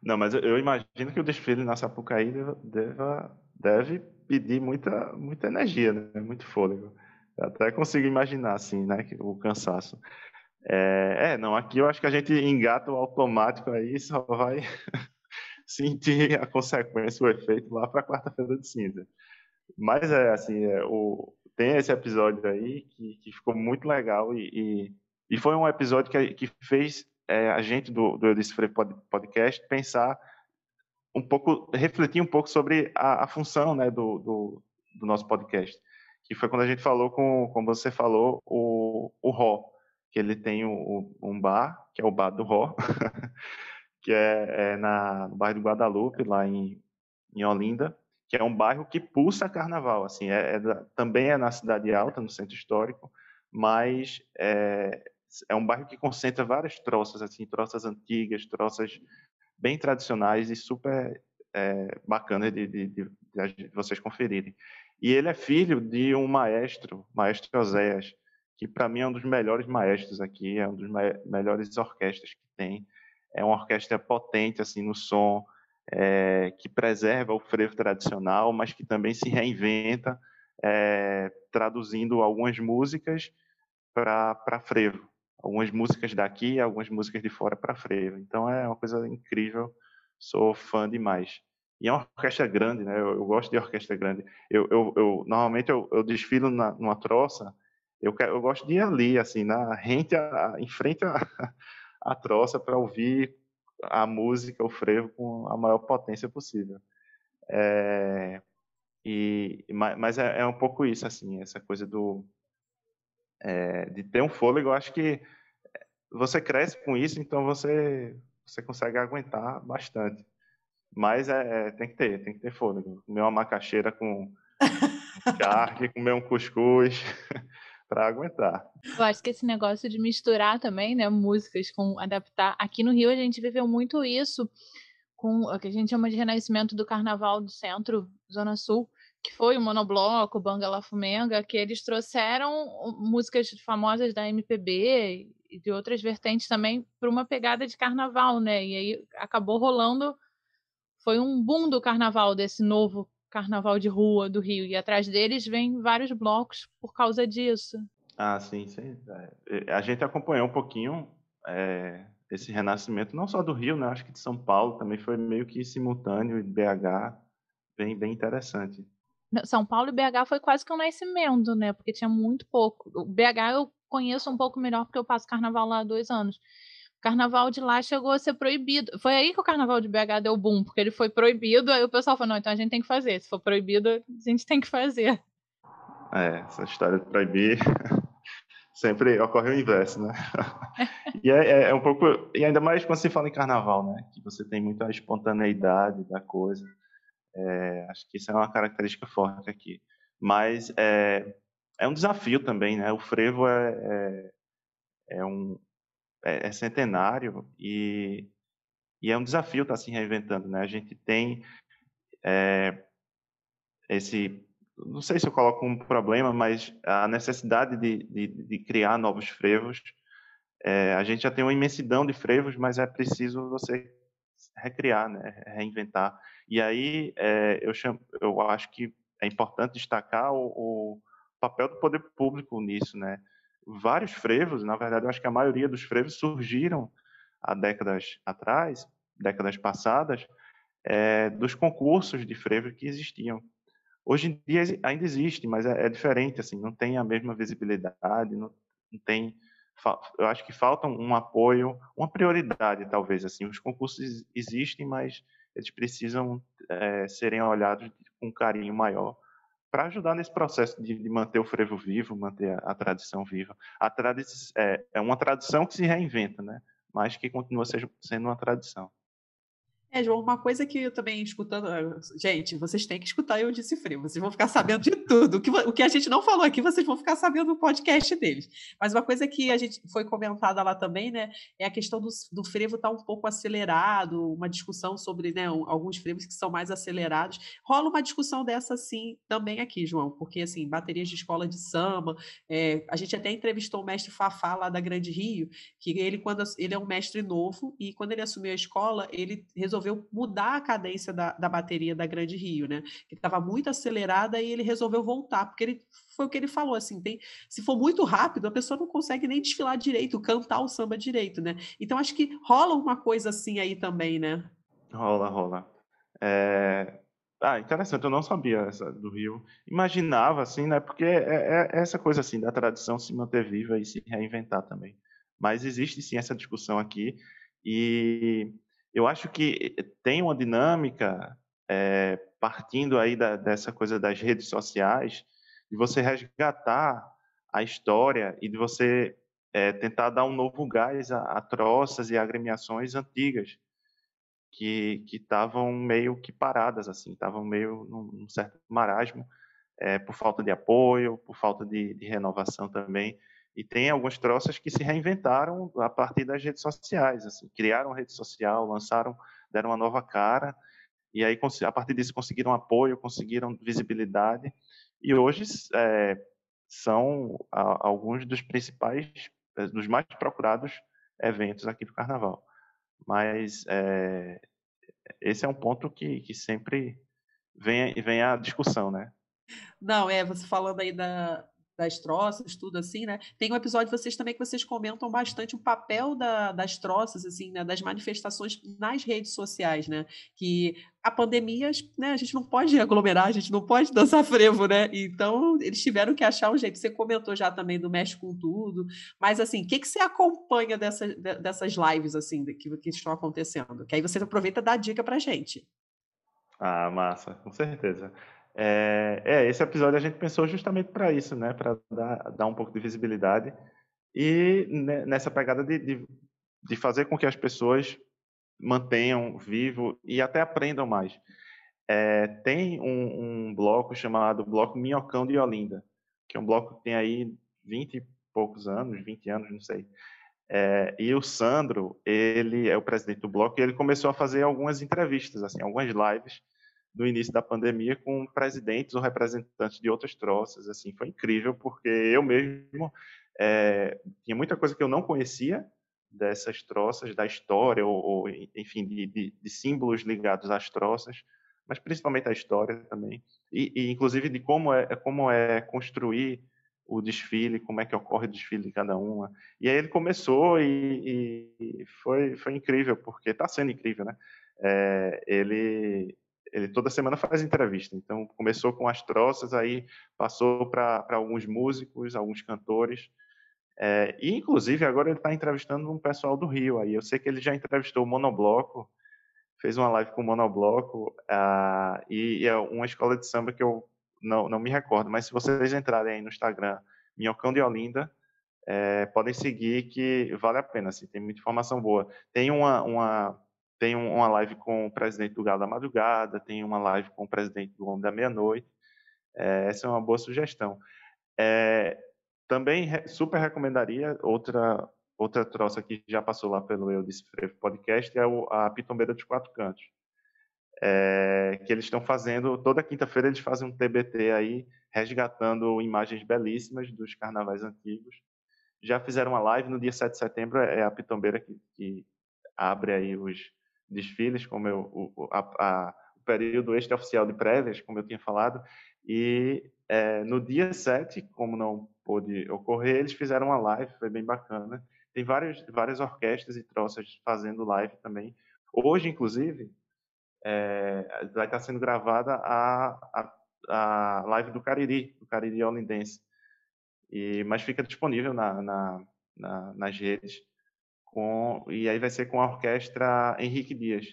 Não, mas eu imagino que o desfile na Sapucaí deva, deva deve pedir muita, muita energia, né? muito fôlego. Eu até consigo imaginar, assim, né, o cansaço. É, é, não, aqui eu acho que a gente engata o automático aí só vai sentir a consequência, o efeito lá para quarta-feira de cinza. Mas é assim, é, o, tem esse episódio aí que, que ficou muito legal e, e, e foi um episódio que, que fez é, a gente do, do Eu Disse Podcast pensar um pouco, refletir um pouco sobre a, a função né, do, do, do, nosso podcast. Que foi quando a gente falou com, como você falou, o, o Ró, que ele tem o, um bar, que é o bar do Ró, que é, é, na, no bairro do Guadalupe, lá em, em Olinda, que é um bairro que pulsa carnaval. Assim, é, é também é na Cidade Alta, no centro histórico, mas é, é um bairro que concentra várias troças, assim, troças antigas, troças bem tradicionais e super é, bacanas de, de, de, de, vocês conferirem. E ele é filho de um maestro, maestro Oséias, que para mim é um dos melhores maestros aqui, é um dos melhores orquestras que tem. É uma orquestra potente assim no som, é, que preserva o frevo tradicional, mas que também se reinventa, é, traduzindo algumas músicas para frevo algumas músicas daqui, algumas músicas de fora para frevo. Então é uma coisa incrível, sou fã demais. E é uma orquestra grande, né? Eu, eu gosto de orquestra grande. Eu, eu, eu normalmente eu, eu, desfilo na, numa troça. Eu, eu gosto de ir ali, assim, na rente, a, em frente à, à troça para ouvir a música, o frevo com a maior potência possível. É, e, mas é, é, um pouco isso, assim, essa coisa do é, de ter um fôlego, eu acho que você cresce com isso, então você, você consegue aguentar bastante. Mas é, é tem que ter, tem que ter fôlego. Comer uma macaxeira com charque, comer um cuscuz para aguentar. Eu acho que esse negócio de misturar também, né, músicas com adaptar. Aqui no Rio a gente viveu muito isso com o que a gente chama de renascimento do Carnaval do Centro, Zona Sul, que foi o Monobloco, Banga La Fumenga, que eles trouxeram músicas famosas da MPB e de outras vertentes também para uma pegada de carnaval, né? E aí acabou rolando, foi um boom do carnaval, desse novo carnaval de rua do Rio. E atrás deles vem vários blocos por causa disso. Ah, sim, sim. É, a gente acompanhou um pouquinho é, esse renascimento, não só do Rio, né? Acho que de São Paulo também foi meio que simultâneo, de BH, bem, bem interessante. São Paulo e BH foi quase que um nascimento, né? Porque tinha muito pouco. O BH eu conheço um pouco melhor porque eu passo carnaval lá há dois anos. O carnaval de lá chegou a ser proibido. Foi aí que o carnaval de BH deu boom, porque ele foi proibido. Aí o pessoal falou: não, então a gente tem que fazer. Se for proibido, a gente tem que fazer. É, essa história de proibir sempre ocorre o inverso, né? e é, é, é, um pouco. E ainda mais quando se fala em carnaval, né? Que você tem muita espontaneidade da coisa. É, acho que isso é uma característica forte aqui. Mas é, é um desafio também, né? O frevo é, é, é um é, é, centenário e, e é um desafio estar tá se reinventando, né? A gente tem é, esse não sei se eu coloco um problema, mas a necessidade de, de, de criar novos frevos. É, a gente já tem uma imensidão de frevos, mas é preciso você recriar, né? reinventar. E aí é, eu, chamo, eu acho que é importante destacar o, o, papel do poder público nisso, né? Vários frevos, na verdade, eu acho que a maioria dos frevos surgiram há décadas atrás, décadas passadas, é, dos concursos de frevo que existiam. Hoje em dia ainda existe, mas é, é diferente, assim, não tem a mesma visibilidade, não, não tem eu acho que falta um apoio, uma prioridade, talvez. Assim, os concursos existem, mas eles precisam é, serem olhados com um carinho maior para ajudar nesse processo de, de, manter o frevo vivo, manter a, a tradição viva. A tradição é, é, uma tradição que se reinventa, né? Mas que continua sendo uma tradição. João, uma coisa que eu também escutando. Ah, gente, vocês têm que escutar eu disse frio, vocês vão ficar sabendo de tudo. O que, o que a gente não falou aqui, vocês vão ficar sabendo no podcast deles. Mas uma coisa que a gente foi comentada lá também, né? É a questão do, do frevo estar tá um pouco acelerado, uma discussão sobre né, alguns frevos que são mais acelerados. Rola uma discussão dessa, sim, também aqui, João, porque assim, baterias de escola de samba. É, a gente até entrevistou o mestre Fafá lá da Grande Rio, que ele, quando ele é um mestre novo, e quando ele assumiu a escola, ele resolveu resolveu mudar a cadência da, da bateria da Grande Rio, né? Que estava muito acelerada e ele resolveu voltar, porque ele foi o que ele falou, assim, tem, se for muito rápido, a pessoa não consegue nem desfilar direito, cantar o samba direito, né? Então acho que rola uma coisa assim aí também, né? Rola, rola. É... Ah, interessante, eu não sabia essa do Rio. Imaginava, assim, né? Porque é, é, é essa coisa, assim, da tradição se manter viva e se reinventar também. Mas existe, sim, essa discussão aqui. E eu acho que tem uma dinâmica é, partindo aí da, dessa coisa das redes sociais, de você resgatar a história e de você é, tentar dar um novo gás a, a troças e agremiações antigas que estavam meio que paradas, assim, estavam meio num, num, certo marasmo, é, por falta de apoio, por falta de, de renovação também. E tem algumas troças que se reinventaram a partir das redes sociais, assim, criaram rede social, lançaram, deram uma nova cara, e aí a partir disso conseguiram apoio, conseguiram visibilidade, e hoje é, são a, alguns dos principais, é, dos mais procurados eventos aqui do Carnaval. Mas é, esse é um ponto que, que sempre vem, vem a discussão, né? Não, é, você falando aí da, das troças, tudo assim, né? Tem um episódio vocês também que vocês comentam bastante o papel da, das troças, assim, né? Das manifestações nas redes sociais, né? Que a pandemia, né? A gente não pode aglomerar, a gente não pode dançar frevo, né? Então, eles tiveram que achar um jeito. Você comentou já também do Mexe com Tudo, mas, assim, o que, que você acompanha dessa, dessas lives, assim, que, que estão acontecendo? Que aí você aproveita e dá dica pra gente. Ah, massa, com certeza. É, é, esse episódio a gente pensou justamente para isso, né? Para dar, dar um pouco de visibilidade e nessa pegada de, de, de, fazer com que as pessoas mantenham vivo e até aprendam mais. É, tem um, um, bloco chamado Bloco Minhocão de Olinda, que é um bloco que tem aí 20 e poucos anos, 20 anos, não sei. É, e o Sandro, ele é o presidente do bloco e ele começou a fazer algumas entrevistas, assim, algumas lives no início da pandemia com presidentes ou representantes de outras troças. Assim, foi incrível porque eu mesmo é, tinha muita coisa que eu não conhecia dessas troças, da história ou, ou enfim, de, de, de, símbolos ligados às troças, mas principalmente a história também e, e, inclusive de como é como é construir o desfile, como é que ocorre o desfile de cada uma. E aí ele começou e, e foi foi incrível porque está sendo incrível, né? É, ele ele toda semana faz entrevista. Então, começou com as troças, aí passou para alguns músicos, alguns cantores. É, e, inclusive, agora ele está entrevistando um pessoal do Rio. Aí eu sei que ele já entrevistou o Monobloco, fez uma live com o Monobloco, uh, e, e, é uma escola de samba que eu não, não me recordo. Mas se vocês entrarem aí no Instagram, Minhocão de Olinda, é, podem seguir que vale a pena, assim, tem muita informação boa. Tem uma, uma tem uma live com o presidente do Galo da Madrugada, tem uma live com o presidente do Homem da Meia-Noite. É, essa é uma boa sugestão. É, também super recomendaria outra outra troça que já passou lá pelo Eu Disse Frevo podcast é a Pitombeira dos Quatro Cantos. É, que eles estão fazendo, toda quinta-feira eles fazem um TBT aí, resgatando imagens belíssimas dos carnavais antigos. Já fizeram uma live no dia 7 de setembro, é a Pitombeira que, que abre aí os, desfiles, como eu, o, a, a, o período extraoficial de prévias, como eu tinha falado, e é, no dia 7, como não pôde ocorrer, eles fizeram uma live, foi bem bacana. Tem várias, várias orquestras e troças fazendo live também. Hoje, inclusive, é, vai estar sendo gravada a, a, a live do Cariri, do Cariri Olindense. E, mas fica disponível na, na, na, nas redes com, e aí vai ser com a orquestra Henrique Dias,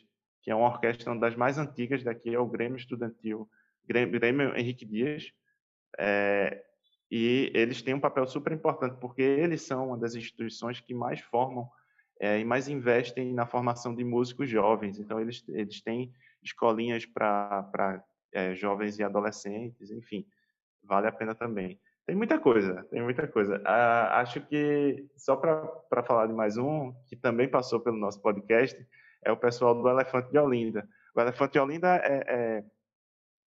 que é uma orquestra uma das mais antigas daqui, é o Grêmio Estudantil, Grêmio, Grêmio Henrique Dias, é, e eles têm um papel super importante, porque eles são uma das instituições que mais formam é, e mais investem na formação de músicos jovens. Então, eles, eles têm escolinhas para é, jovens e adolescentes, enfim, vale a pena também. Tem muita coisa, tem muita coisa. Ah, acho que, só para falar de mais um, que também passou pelo nosso podcast, é o pessoal do Elefante de Olinda. O Elefante de Olinda é, é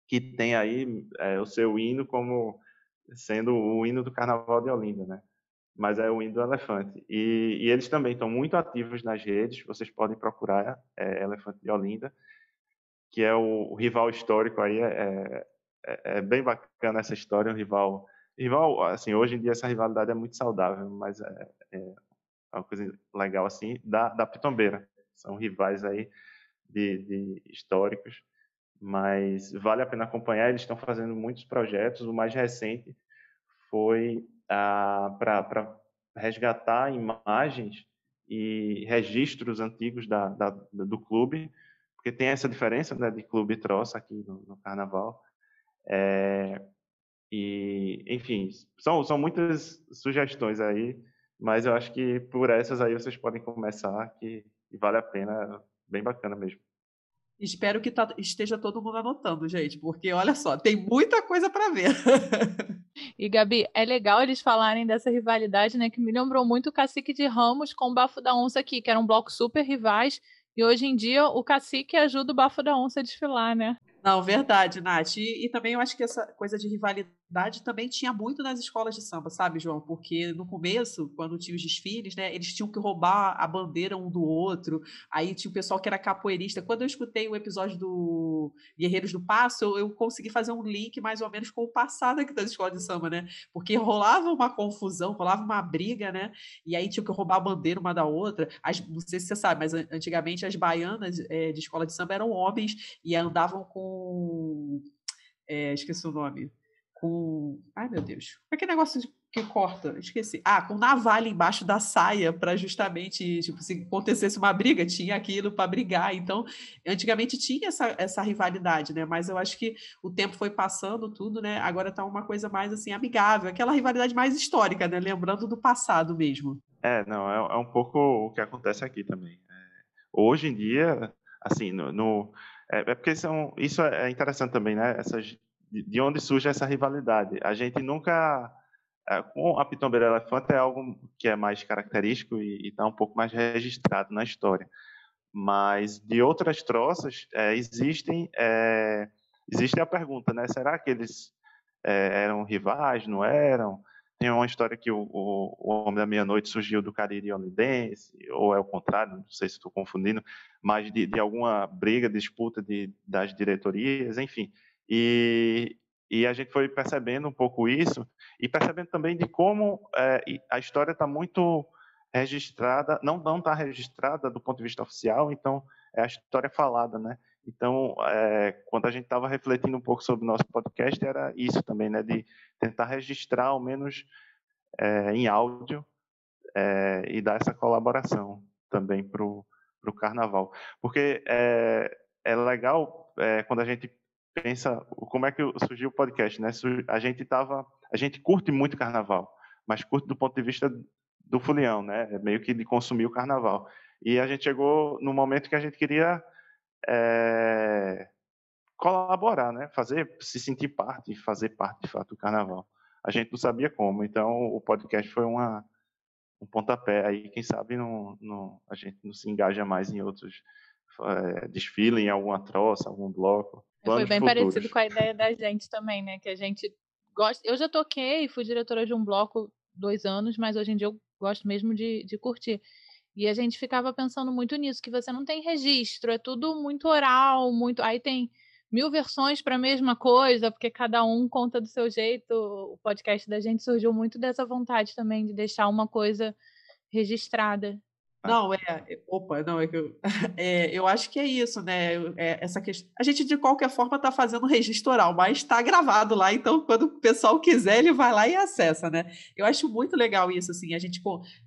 que tem aí é, o seu hino como sendo o hino do Carnaval de Olinda, né? Mas é o hino do Elefante. E, e eles também estão muito ativos nas redes, vocês podem procurar é, Elefante de Olinda, que é o, o rival histórico aí, é, é, é, bem bacana essa história, um rival, rival, assim, hoje em dia essa rivalidade é muito saudável, mas é, é uma coisa legal assim, da, da Pitombeira, são rivais aí de, de históricos, mas vale a pena acompanhar. Eles estão fazendo muitos projetos. O mais recente foi ah, para resgatar imagens e registros antigos da, da, do clube, porque tem essa diferença né, de clube e troça aqui no, no Carnaval. É, e, enfim, são, são muitas sugestões aí, mas eu acho que por essas aí vocês podem começar, que, que vale a pena, bem bacana mesmo. Espero que tá, esteja todo mundo anotando, gente, porque olha só, tem muita coisa para ver. e Gabi, é legal eles falarem dessa rivalidade, né? Que me lembrou muito o Cacique de Ramos com o Bafo da Onça aqui, que era um bloco super rivais. E hoje em dia o Cacique ajuda o Bafo da Onça a desfilar, né? Não, verdade, Nath. E, e, também eu acho que essa coisa de rivalidade também tinha muito nas escolas de samba, sabe, João? Porque no começo, quando tinha os desfiles, né, eles tinham que roubar a bandeira um do outro. Aí tinha o pessoal que era capoeirista. Quando eu escutei o episódio do Guerreiros do Passo, eu, eu consegui fazer um link mais ou menos com o passado aqui das escolas de samba, né? Porque rolava uma confusão, rolava uma briga, né? E aí tinha que roubar a bandeira uma da outra. As, não sei se você sabe, mas antigamente as baianas é, de escola de samba eram homens e andavam com é, esqueci o nome. Com. Ai, meu Deus. Aquele negócio que corta, esqueci. Ah, com navalha embaixo da saia, para justamente, tipo, se acontecesse uma briga, tinha aquilo para brigar. Então, antigamente tinha essa, essa rivalidade, né? Mas eu acho que o tempo foi passando tudo, né? Agora tá uma coisa mais assim, amigável, aquela rivalidade mais histórica, né? Lembrando do passado mesmo. É, não, é, é um pouco o que acontece aqui também. É, hoje em dia, assim, no, no é, é porque são, isso é interessante também, né? Essas, de onde surge essa rivalidade. A gente nunca. É, com a Pitombeira Elefante é algo que é mais característico e está um pouco mais registrado na história. Mas de outras troças, é, existem. É, existe a pergunta, né? Será que eles é, eram rivais, não eram? Tem uma história que o, o, o Homem da Meia-Noite surgiu do Cariri Olindense, ou é o contrário, não sei se estou confundindo, mas de, de, alguma briga, disputa de, das diretorias, enfim. E, e a gente foi percebendo um pouco isso, e percebendo também de como é, a história está muito registrada, não não está registrada do ponto de vista oficial, então é a história falada, né? Então, é, quando a gente estava refletindo um pouco sobre o nosso podcast, era isso também, né? De tentar registrar, ao menos é, em áudio, e dar essa colaboração também para o carnaval. Porque é legal quando a gente pensa como é que surgiu o podcast, né? A gente tava, a gente curte muito carnaval, mas curte do ponto de vista do fulião, né? Meio que de consumir o carnaval. E a gente chegou no momento que a gente queria é, colaborar, né? Fazer, se sentir parte, fazer parte de fato do carnaval. A gente não sabia como, então o podcast foi uma, um pontapé aí, quem sabe não, não, a gente não se engaja mais em outros é, desfiles, em alguma troça, algum bloco. Foi bem futuros. parecido com a ideia da gente também, né? Que a gente gosta. Eu já toquei, fui diretora de um bloco dois anos, mas hoje em dia eu gosto mesmo de, de curtir. E a gente ficava pensando muito nisso, que você não tem registro, é tudo muito oral, muito. Aí tem mil versões para a mesma coisa, porque cada um conta do seu jeito. O podcast da gente surgiu muito dessa vontade também de deixar uma coisa registrada. Não, é. Opa, não, é que eu, é, eu acho que é isso, né? É, essa questão. A gente, de qualquer forma, está fazendo registro oral, mas está gravado lá, então, quando o pessoal quiser, ele vai lá e acessa, né? Eu acho muito legal isso, assim, a gente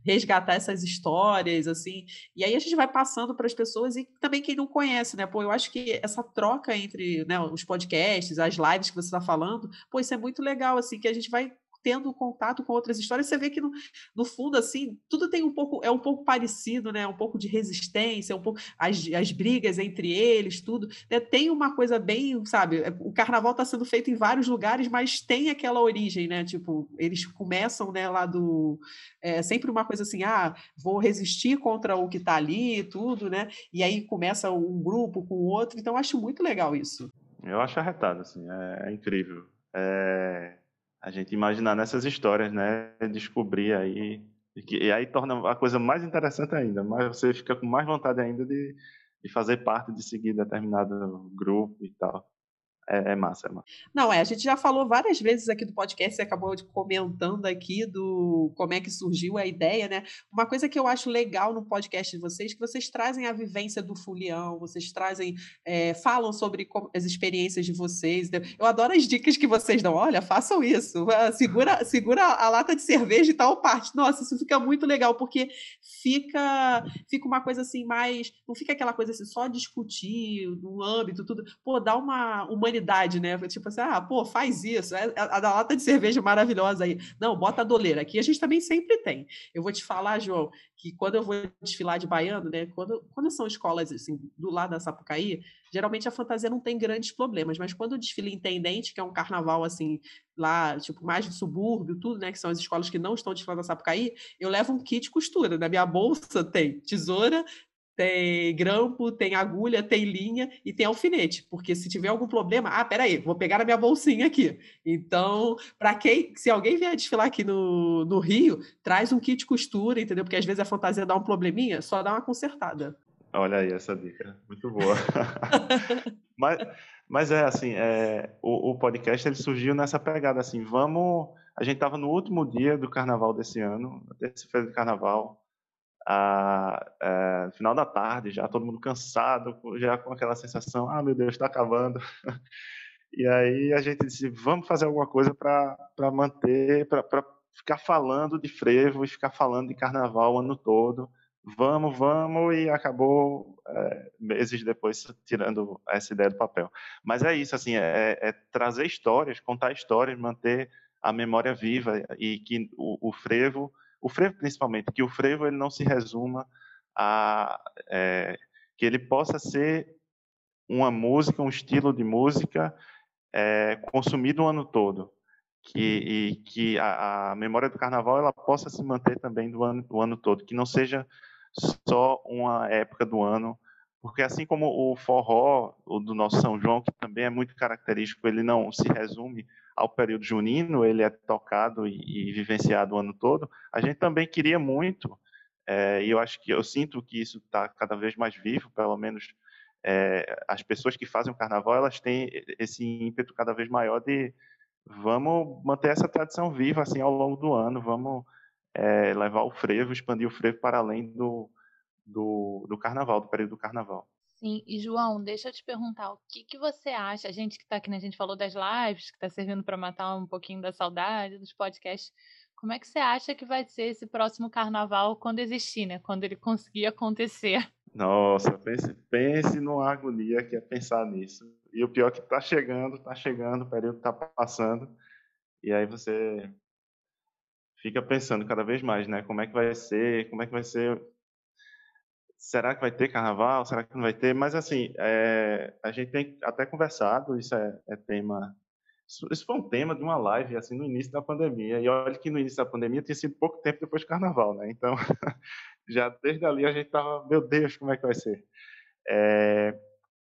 resgatar essas histórias, assim, e aí a gente vai passando para as pessoas e também quem não conhece, né? Pô, eu acho que essa troca entre né, os podcasts, as lives que você está falando, pô, isso é muito legal, assim, que a gente vai tendo contato com outras histórias, você vê que no, no fundo, assim, tudo tem um pouco, é um pouco parecido, né? Um pouco de resistência, um pouco as, as brigas entre eles, tudo. Né? Tem uma coisa bem, sabe? É, o carnaval está sendo feito em vários lugares, mas tem aquela origem, né? Tipo, eles começam, né, lá do. É sempre uma coisa assim, ah, vou resistir contra o que está ali, tudo, né? E aí começa um grupo com o outro, então acho muito legal isso. Eu acho arretado, assim, é, é incrível. É, a gente imaginar nessas histórias, né? Descobrir aí. E, que, e aí torna a coisa mais interessante ainda, mas você fica com mais vontade ainda de, de fazer parte, de seguir determinado grupo e tal é, é, massa, é massa. Não, é, a gente já falou várias vezes aqui do podcast, você acabou comentando aqui do como é que surgiu a ideia, né? Uma coisa que eu acho legal no podcast de vocês, que vocês trazem a vivência do fulião, vocês trazem, é, falam sobre as experiências de vocês. Eu adoro as dicas que vocês dão. Olha, façam isso, segura, segura a lata de cerveja e tal parte. Nossa, isso fica muito legal, porque fica, fica uma coisa assim mais. Não fica aquela coisa assim, só discutir no âmbito, tudo. Pô, dá uma humanidade humanidade, né? Tipo assim, ah, pô, faz isso. É, a, a, lata de cerveja maravilhosa aí. Não, bota a doleira. Aqui a gente também sempre tem. Eu vou te falar, João, que quando eu vou desfilar de baiano, né? Quando, quando são escolas assim, do lado da Sapucaí, geralmente a fantasia não tem grandes problemas, mas quando eu desfilo intendente, que é um carnaval assim, lá, tipo, mais de subúrbio, tudo, né? Que são as escolas que não estão desfilando na Sapucaí, eu levo um kit costura. Na minha bolsa tem tesoura, tem grampo, tem agulha, tem linha e tem alfinete, porque se tiver algum problema, ah, peraí, vou pegar na minha bolsinha aqui. Então, para quem, se alguém vier desfilar aqui no, no Rio, traz um kit costura, entendeu? Porque às vezes a fantasia dá um probleminha, só dá uma consertada. Olha aí essa dica, muito boa. mas, mas é assim, é, o, o, podcast ele surgiu nessa pegada assim, vamos, a gente estava no último dia do Carnaval desse ano, terça-feira de Carnaval, a, a, final da tarde, já todo mundo cansado, já com aquela sensação, ah, meu Deus, está acabando. e aí a gente disse, vamos fazer alguma coisa para manter, para ficar falando de frevo e ficar falando de carnaval o ano todo. Vamos, vamos, e acabou é, meses depois tirando essa ideia do papel. Mas é isso, assim, é, é trazer histórias, contar histórias, manter a memória viva e que o, o frevo o frevo principalmente, que o frevo ele não se resuma a é, que ele possa ser uma música, um estilo de música é, consumido o ano todo, que e que a, a, memória do Carnaval ela possa se manter também do ano, do ano todo, que não seja só uma época do ano, porque assim como o forró o do nosso São João, que também é muito característico, ele não se resume ao período junino, ele é tocado e, e vivenciado o ano todo, a gente também queria muito, é, e eu acho que eu sinto que isso está cada vez mais vivo, pelo menos é, as pessoas que fazem o carnaval, elas têm esse ímpeto cada vez maior de vamos manter essa tradição viva assim ao longo do ano, vamos é, levar o frevo, expandir o frevo para além do, do, do carnaval, do período do carnaval. Sim, e João, deixa eu te perguntar, o que, que você acha? A gente que está aqui, né, a gente falou das lives, que está servindo para matar um pouquinho da saudade dos podcasts. Como é que você acha que vai ser esse próximo carnaval quando existir, né? Quando ele conseguir acontecer? Nossa, pense, pense numa agonia que é pensar nisso. E o pior é que está chegando, está chegando, o período está passando. E aí você fica pensando cada vez mais, né? Como é que vai ser, como é que vai ser será que vai ter carnaval? Será que não vai ter? Mas, assim, é, a gente tem até conversado, isso é, é, tema. Isso foi um tema de uma live, assim, no início da pandemia. E olha que no início da pandemia tinha sido pouco tempo depois do carnaval, né? Então, já desde ali a gente estava, meu Deus, como é que vai ser? É,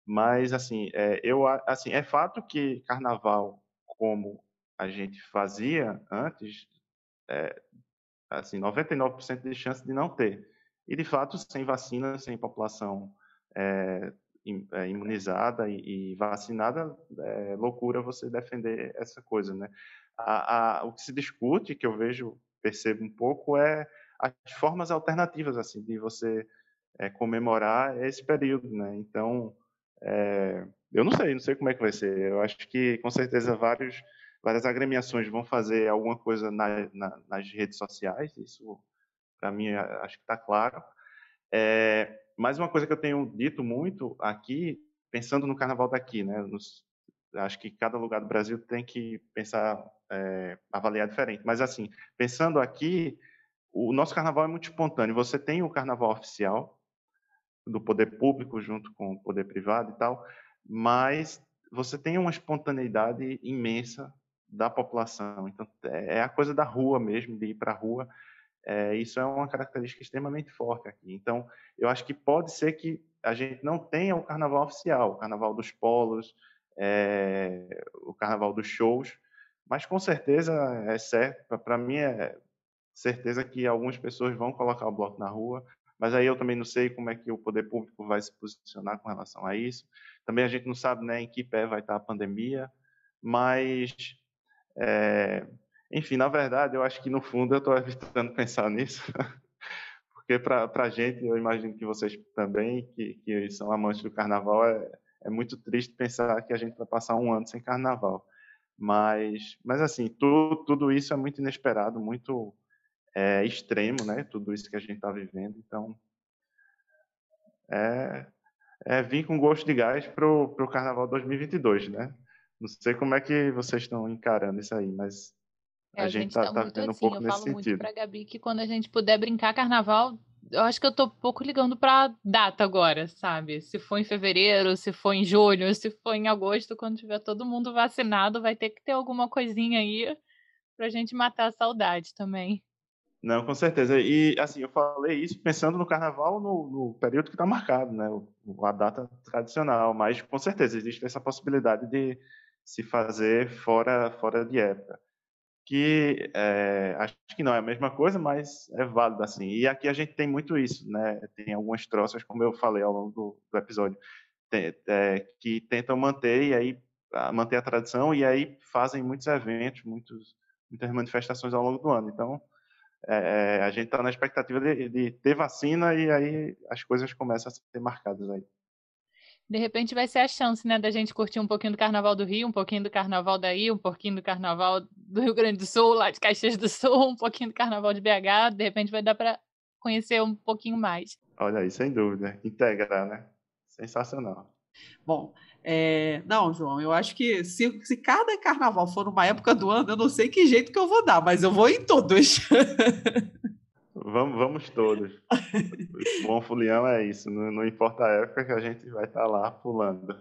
mas, assim, é, eu, assim, é fato que carnaval, como a gente fazia antes, é, assim, 99% de chance de não ter. E, de fato, sem vacina, sem população é, imunizada e, vacinada, é loucura você defender essa coisa, né? A, a, o que se discute, que eu vejo, percebo um pouco, é as formas alternativas, assim, de você é, comemorar esse período, né? Então, é, eu não sei, não sei como é que vai ser. Eu acho que, com certeza, vários, várias agremiações vão fazer alguma coisa na, na, nas redes sociais, isso para mim acho que está claro. É, mais uma coisa que eu tenho dito muito aqui, pensando no carnaval daqui, né, nos, acho que cada lugar do Brasil tem que pensar, é, avaliar diferente. Mas, assim, pensando aqui, o nosso carnaval é muito espontâneo. Você tem o carnaval oficial, do poder público junto com o poder privado e tal, mas você tem uma espontaneidade imensa da população. Então, é, é a coisa da rua mesmo, de ir para a rua. É, isso é uma característica extremamente forte aqui. Então, eu acho que pode ser que a gente não tenha o carnaval oficial, o carnaval dos polos, é, o carnaval dos shows, mas com certeza é certo, para mim é certeza que algumas pessoas vão colocar o bloco na rua, mas aí eu também não sei como é que o poder público vai se posicionar com relação a isso. Também a gente não sabe né, em que pé vai estar a pandemia, mas, é, enfim, na verdade, eu acho que no fundo eu estou evitando pensar nisso, porque para a gente, eu imagino que vocês também, que, que são amantes do carnaval, é, é muito triste pensar que a gente vai passar um ano sem carnaval. Mas, mas assim, tu, tudo isso é muito inesperado, muito é, extremo, né? Tudo isso que a gente está vivendo. Então, é, é vir com gosto de gás para o Carnaval 2022, né? Não sei como é que vocês estão encarando isso aí, mas é, a, gente está tá, tá vendo assim, um pouco nesse sentido. Eu falo muito para Gabi que quando a gente puder brincar Carnaval, eu acho que eu tô um pouco ligando para data agora, sabe? Se for em fevereiro, se for em julho, se for em agosto, quando tiver todo mundo vacinado, vai ter que ter alguma coisinha aí pra gente matar a saudade também. Não, com certeza. E, assim, eu falei isso pensando no carnaval no, no período que está marcado, né? O, a data tradicional, mas com certeza existe essa possibilidade de se fazer fora, fora de época. Que é, acho que não é a mesma coisa, mas é válido, assim. E aqui a gente tem muito isso, né? Tem algumas troças, como eu falei ao longo do, do episódio, tem, é, que tentam manter e aí manter a tradição e aí fazem muitos eventos, muitos, muitas manifestações ao longo do ano. Então, é, a gente está na expectativa de, de, ter vacina e aí as coisas começam a ser marcadas aí. De repente vai ser a chance, né, da gente curtir um pouquinho do Carnaval do Rio, um pouquinho do Carnaval daí, um pouquinho do Carnaval do Rio Grande do Sul, lá de Caxias do Sul, um pouquinho do Carnaval de BH, de repente vai dar para conhecer um pouquinho mais. Olha aí, sem dúvida, integrar, né? Sensacional. Bom, é, não, João, eu acho que se, se cada carnaval for numa época do ano, eu não sei que jeito que eu vou dar, mas eu vou em todos. Vamos, vamos todos. Bom fulião é isso, não, não, importa a época que a gente vai estar tá lá pulando.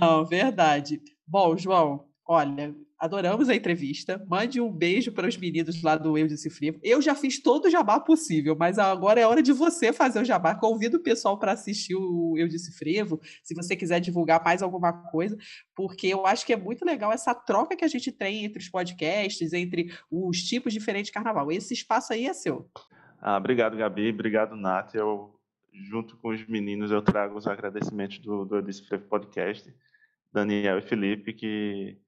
Não, verdade. Bom, João, olha, adoramos a entrevista. Mande um beijo para os meninos lá do Eu Disse Frevo. Eu já fiz todo o jabá possível, mas agora é hora de você fazer o jabá. Convido o pessoal para assistir o Eu Disse Frevo, se você quiser divulgar mais alguma coisa, porque eu acho que é muito legal essa troca que a gente tem entre os podcasts, entre os tipos diferentes de carnaval. Esse espaço aí é seu. Ah, obrigado, Gabi. Obrigado, Nath. Eu, junto com os meninos, eu trago os agradecimentos do, do Eu Disse Frevo Podcast, Daniel e Felipe, que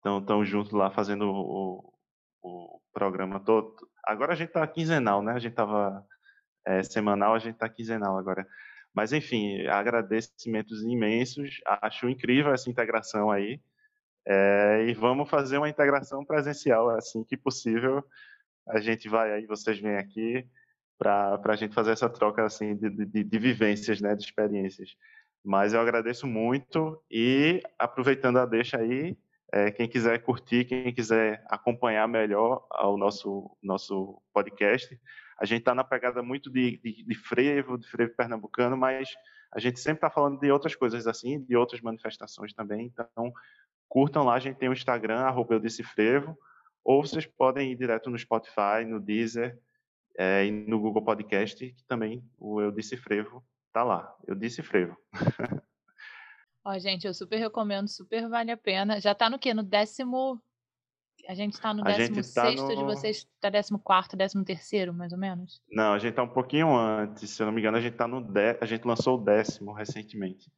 estão tão juntos lá fazendo o, o programa todo. Agora a gente está quinzenal, né? A gente estava é, semanal, a gente está quinzenal agora. Mas, enfim, agradecimentos imensos. Acho incrível essa integração aí. É, e vamos fazer uma integração presencial assim que possível. A gente vai aí, vocês vêm aqui para a gente fazer essa troca assim de, de, de vivências, né, de experiências. Mas eu agradeço muito e aproveitando a deixa aí, é, quem quiser curtir, quem quiser acompanhar melhor o nosso, nosso podcast, a gente está na pegada muito de, de, de, frevo, de frevo pernambucano, mas a gente sempre está falando de outras coisas assim, de outras manifestações também. Então, curtam lá, a gente tem o Instagram, arroba eu disse frevo, ou vocês podem ir direto no Spotify, no Deezer é, e no Google Podcast, que também o Eu Disse Frevo está lá. Eu Disse Frevo. Ó, gente, eu super recomendo, super vale a pena. Já tá no quê? No décimo. A gente tá no a décimo tá sexto no... de vocês, tá décimo quarto, décimo terceiro, mais ou menos? Não, a gente tá um pouquinho antes, se eu não me engano, a gente tá no dé... a gente lançou o décimo recentemente.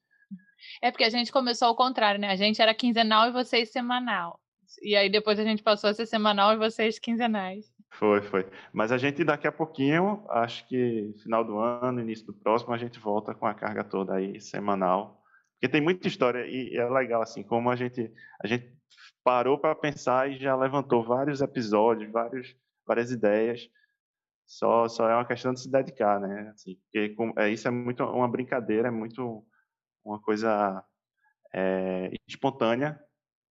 É porque a gente começou ao contrário, né? A gente era quinzenal e vocês semanal. E aí depois a gente passou a ser semanal e vocês quinzenais. Foi, foi. Mas a gente daqui a pouquinho, acho que final do ano, início do próximo, a gente volta com a carga toda aí semanal porque tem muita história e é legal assim, como a gente a gente parou para pensar e já levantou vários episódios, vários várias ideias. Só só é uma questão de se dedicar, né? Assim, porque é, isso é muito uma brincadeira, é muito uma coisa é, espontânea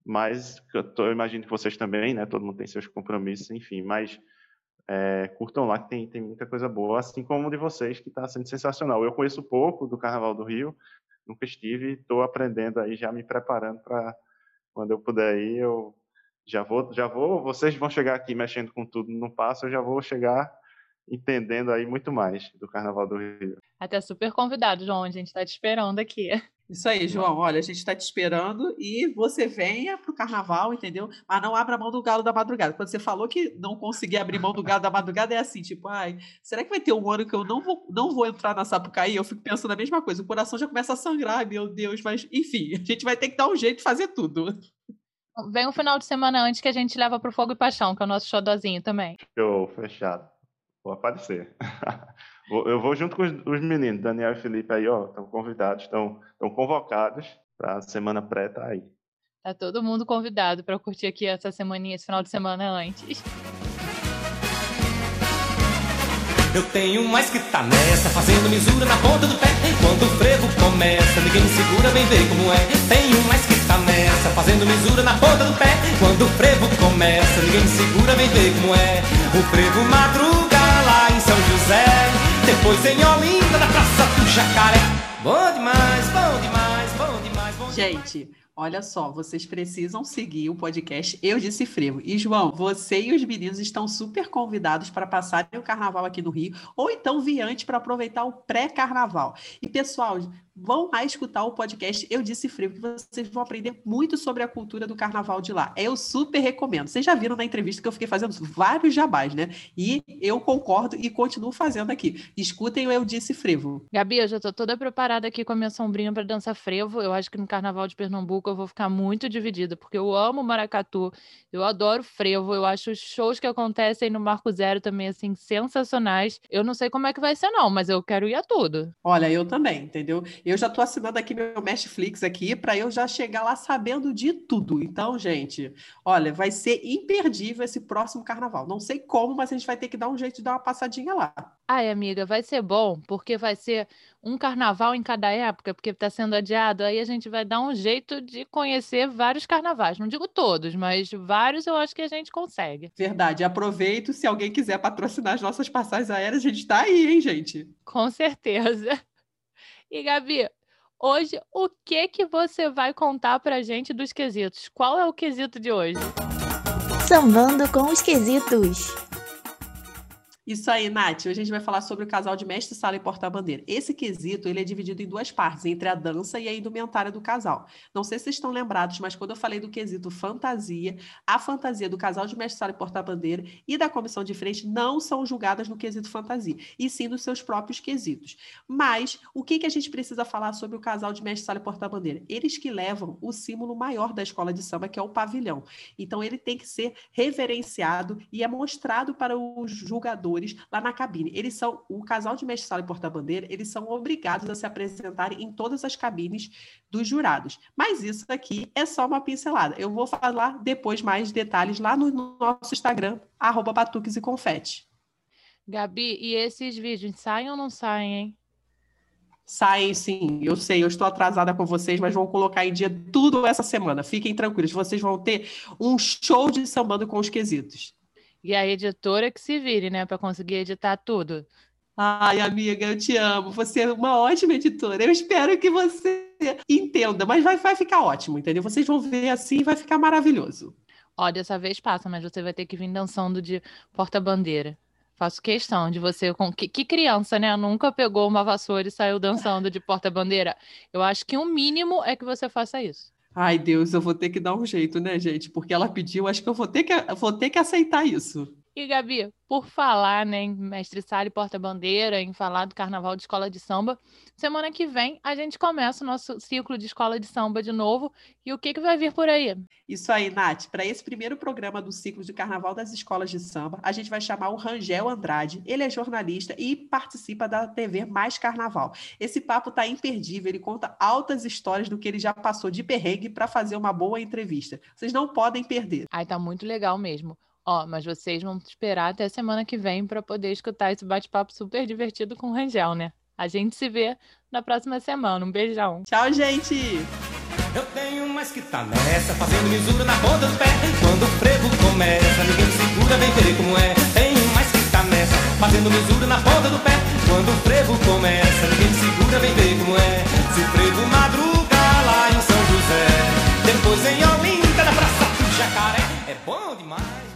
mas eu, tô, eu imagino que vocês também, né? Todo mundo tem seus compromissos, enfim, mas é, curtam lá que tem, tem muita coisa boa, assim como o de vocês, que está sendo sensacional. Eu conheço pouco do Carnaval do Rio, nunca estive, estou aprendendo aí, já me preparando para quando eu puder ir, eu já vou, já vou, vocês vão chegar aqui mexendo com tudo no passo, eu já vou chegar entendendo aí muito mais do Carnaval do Rio. Até super convidado, João, a gente está te esperando aqui. Isso aí, João. Olha, a gente está te esperando e você venha para o carnaval, entendeu? Mas não abra mão do galo da madrugada. Quando você falou que não conseguia abrir mão do galo da madrugada, é assim, tipo, ai, será que vai ter um ano que eu não vou, não vou entrar na Sapucaí? Eu fico pensando a mesma coisa. O coração já começa a sangrar, meu Deus, mas enfim, a gente vai ter que dar um jeito de fazer tudo. Vem um final de semana antes que a gente leva pro Fogo e Paixão, que é o nosso xodozinho também. Show, fechado. Vou aparecer. Eu vou junto com os meninos, Daniel e Felipe aí, ó, estão convidados, estão convocados para a semana pré tá aí. Tá todo mundo convidado para curtir aqui essa semaninha, esse final de semana antes. Eu tenho mais que tá nessa, fazendo misura na ponta do pé. Enquanto o frevo começa, ninguém me segura, vem ver como é. Tenho mais que tá nessa, fazendo misura na ponta do pé. Quando o frevo começa, ninguém me segura, vem ver como é. O frevo madruga lá em São José, depois em Olinda, na Praça do Jacaré. Bom demais, bom demais, bom demais, bom demais. Gente, olha só, vocês precisam seguir o podcast Eu Disse Frevo. E, João, você e os meninos estão super convidados para passarem o carnaval aqui no Rio, ou então vir antes para aproveitar o pré-carnaval. E, pessoal, vão lá escutar o podcast Eu Disse Frevo, que vocês vão aprender muito sobre a cultura do carnaval de lá. Eu super recomendo. Vocês já viram na entrevista que eu fiquei fazendo vários jabás, né? E eu concordo e continuo fazendo aqui. Escutem o Eu Disse Frevo. Gabi, eu já tô toda preparada aqui com a minha sombrinha para dançar frevo. Eu acho que no Carnaval de Pernambuco eu vou ficar muito dividida, porque eu amo maracatu, eu adoro frevo, eu acho os shows que acontecem no Marco Zero também, assim, sensacionais. Eu não sei como é que vai ser, não, mas eu quero ir a tudo. Olha, eu também, entendeu? Eu já estou assinando aqui meu Netflix aqui para eu já chegar lá sabendo de tudo. Então, gente, olha, vai ser imperdível esse próximo carnaval. Não sei como, mas a gente vai ter que dar um jeito de dar uma passadinha lá. Ai, amiga, vai ser bom, porque vai ser um carnaval em cada época, porque está sendo adiado. Aí a gente vai dar um jeito de conhecer vários carnavais. Não digo todos, mas vários eu acho que a gente consegue. Verdade. Aproveito. Se alguém quiser patrocinar as nossas passagens aéreas, a gente está aí, hein, gente? Com certeza. E Gabi, hoje o que que você vai contar pra gente dos quesitos? Qual é o quesito de hoje? Sambando com os quesitos. Isso aí, Nath. Hoje a gente vai falar sobre o casal de mestre, sala e porta-bandeira. Esse quesito ele é dividido em duas partes, entre a dança e a indumentária do casal. Não sei se vocês estão lembrados, mas quando eu falei do quesito fantasia, a fantasia do casal de mestre, sala e porta-bandeira e da comissão de frente não são julgadas no quesito fantasia, e sim nos seus próprios quesitos. Mas o que, que a gente precisa falar sobre o casal de mestre, sala e porta-bandeira? Eles que levam o símbolo maior da escola de samba, que é o pavilhão. Então ele tem que ser reverenciado e é mostrado para os julgadores lá na cabine. Eles são, o casal de mestre sala e porta-bandeira, eles são obrigados a se apresentarem em todas as cabines dos jurados. Mas isso aqui é só uma pincelada. Eu vou falar depois mais detalhes lá no nosso Instagram, arroba batuques e confete. Gabi, e esses vídeos saem ou não saem, hein? Saem sim, eu sei, eu estou atrasada com vocês, mas vou colocar em dia tudo essa semana. Fiquem tranquilos, vocês vão ter um show de sambando com os quesitos. E a editora que se vire, né, para conseguir editar tudo. Ai, amiga, eu te amo. Você é uma ótima editora. Eu espero que você entenda, mas vai, vai ficar ótimo, entendeu? Vocês vão ver assim e vai ficar maravilhoso. Ó, dessa vez passa, mas você vai ter que vir dançando de porta-bandeira. Faço questão de você. Com... Que, que criança, né? Nunca pegou uma vassoura e saiu dançando de porta-bandeira. Eu acho que o mínimo é que você faça isso. Ai, Deus, eu vou ter que dar um jeito, né, gente? Porque ela pediu, acho que eu vou ter que, vou ter que aceitar isso. E, Gabi, por falar né, em Mestre Sala e Porta-Bandeira, em falar do Carnaval de Escola de Samba, semana que vem a gente começa o nosso ciclo de Escola de Samba de novo. E o que, que vai vir por aí? Isso aí, Nath. Para esse primeiro programa do ciclo de Carnaval das Escolas de Samba, a gente vai chamar o Rangel Andrade. Ele é jornalista e participa da TV Mais Carnaval. Esse papo tá imperdível, ele conta altas histórias do que ele já passou de perrengue para fazer uma boa entrevista. Vocês não podem perder. Ai, tá muito legal mesmo. Ó, mas vocês vão esperar até semana que vem para poder escutar esse bate-papo super divertido com o Rangel, né? A gente se vê na próxima semana. Um beijão. Tchau, gente! Eu tenho mais que tá nessa, fazendo misura na ponta do pé. Quando o frevo começa, ninguém me segura, vem ver como é. Tenho mais que tá nessa, fazendo misura na ponta do pé. Quando o frevo começa, ninguém me segura, vem ver como é. Se o frevo madruga lá em São José, depois em Olinda, na Praça do Jacaré, é bom demais.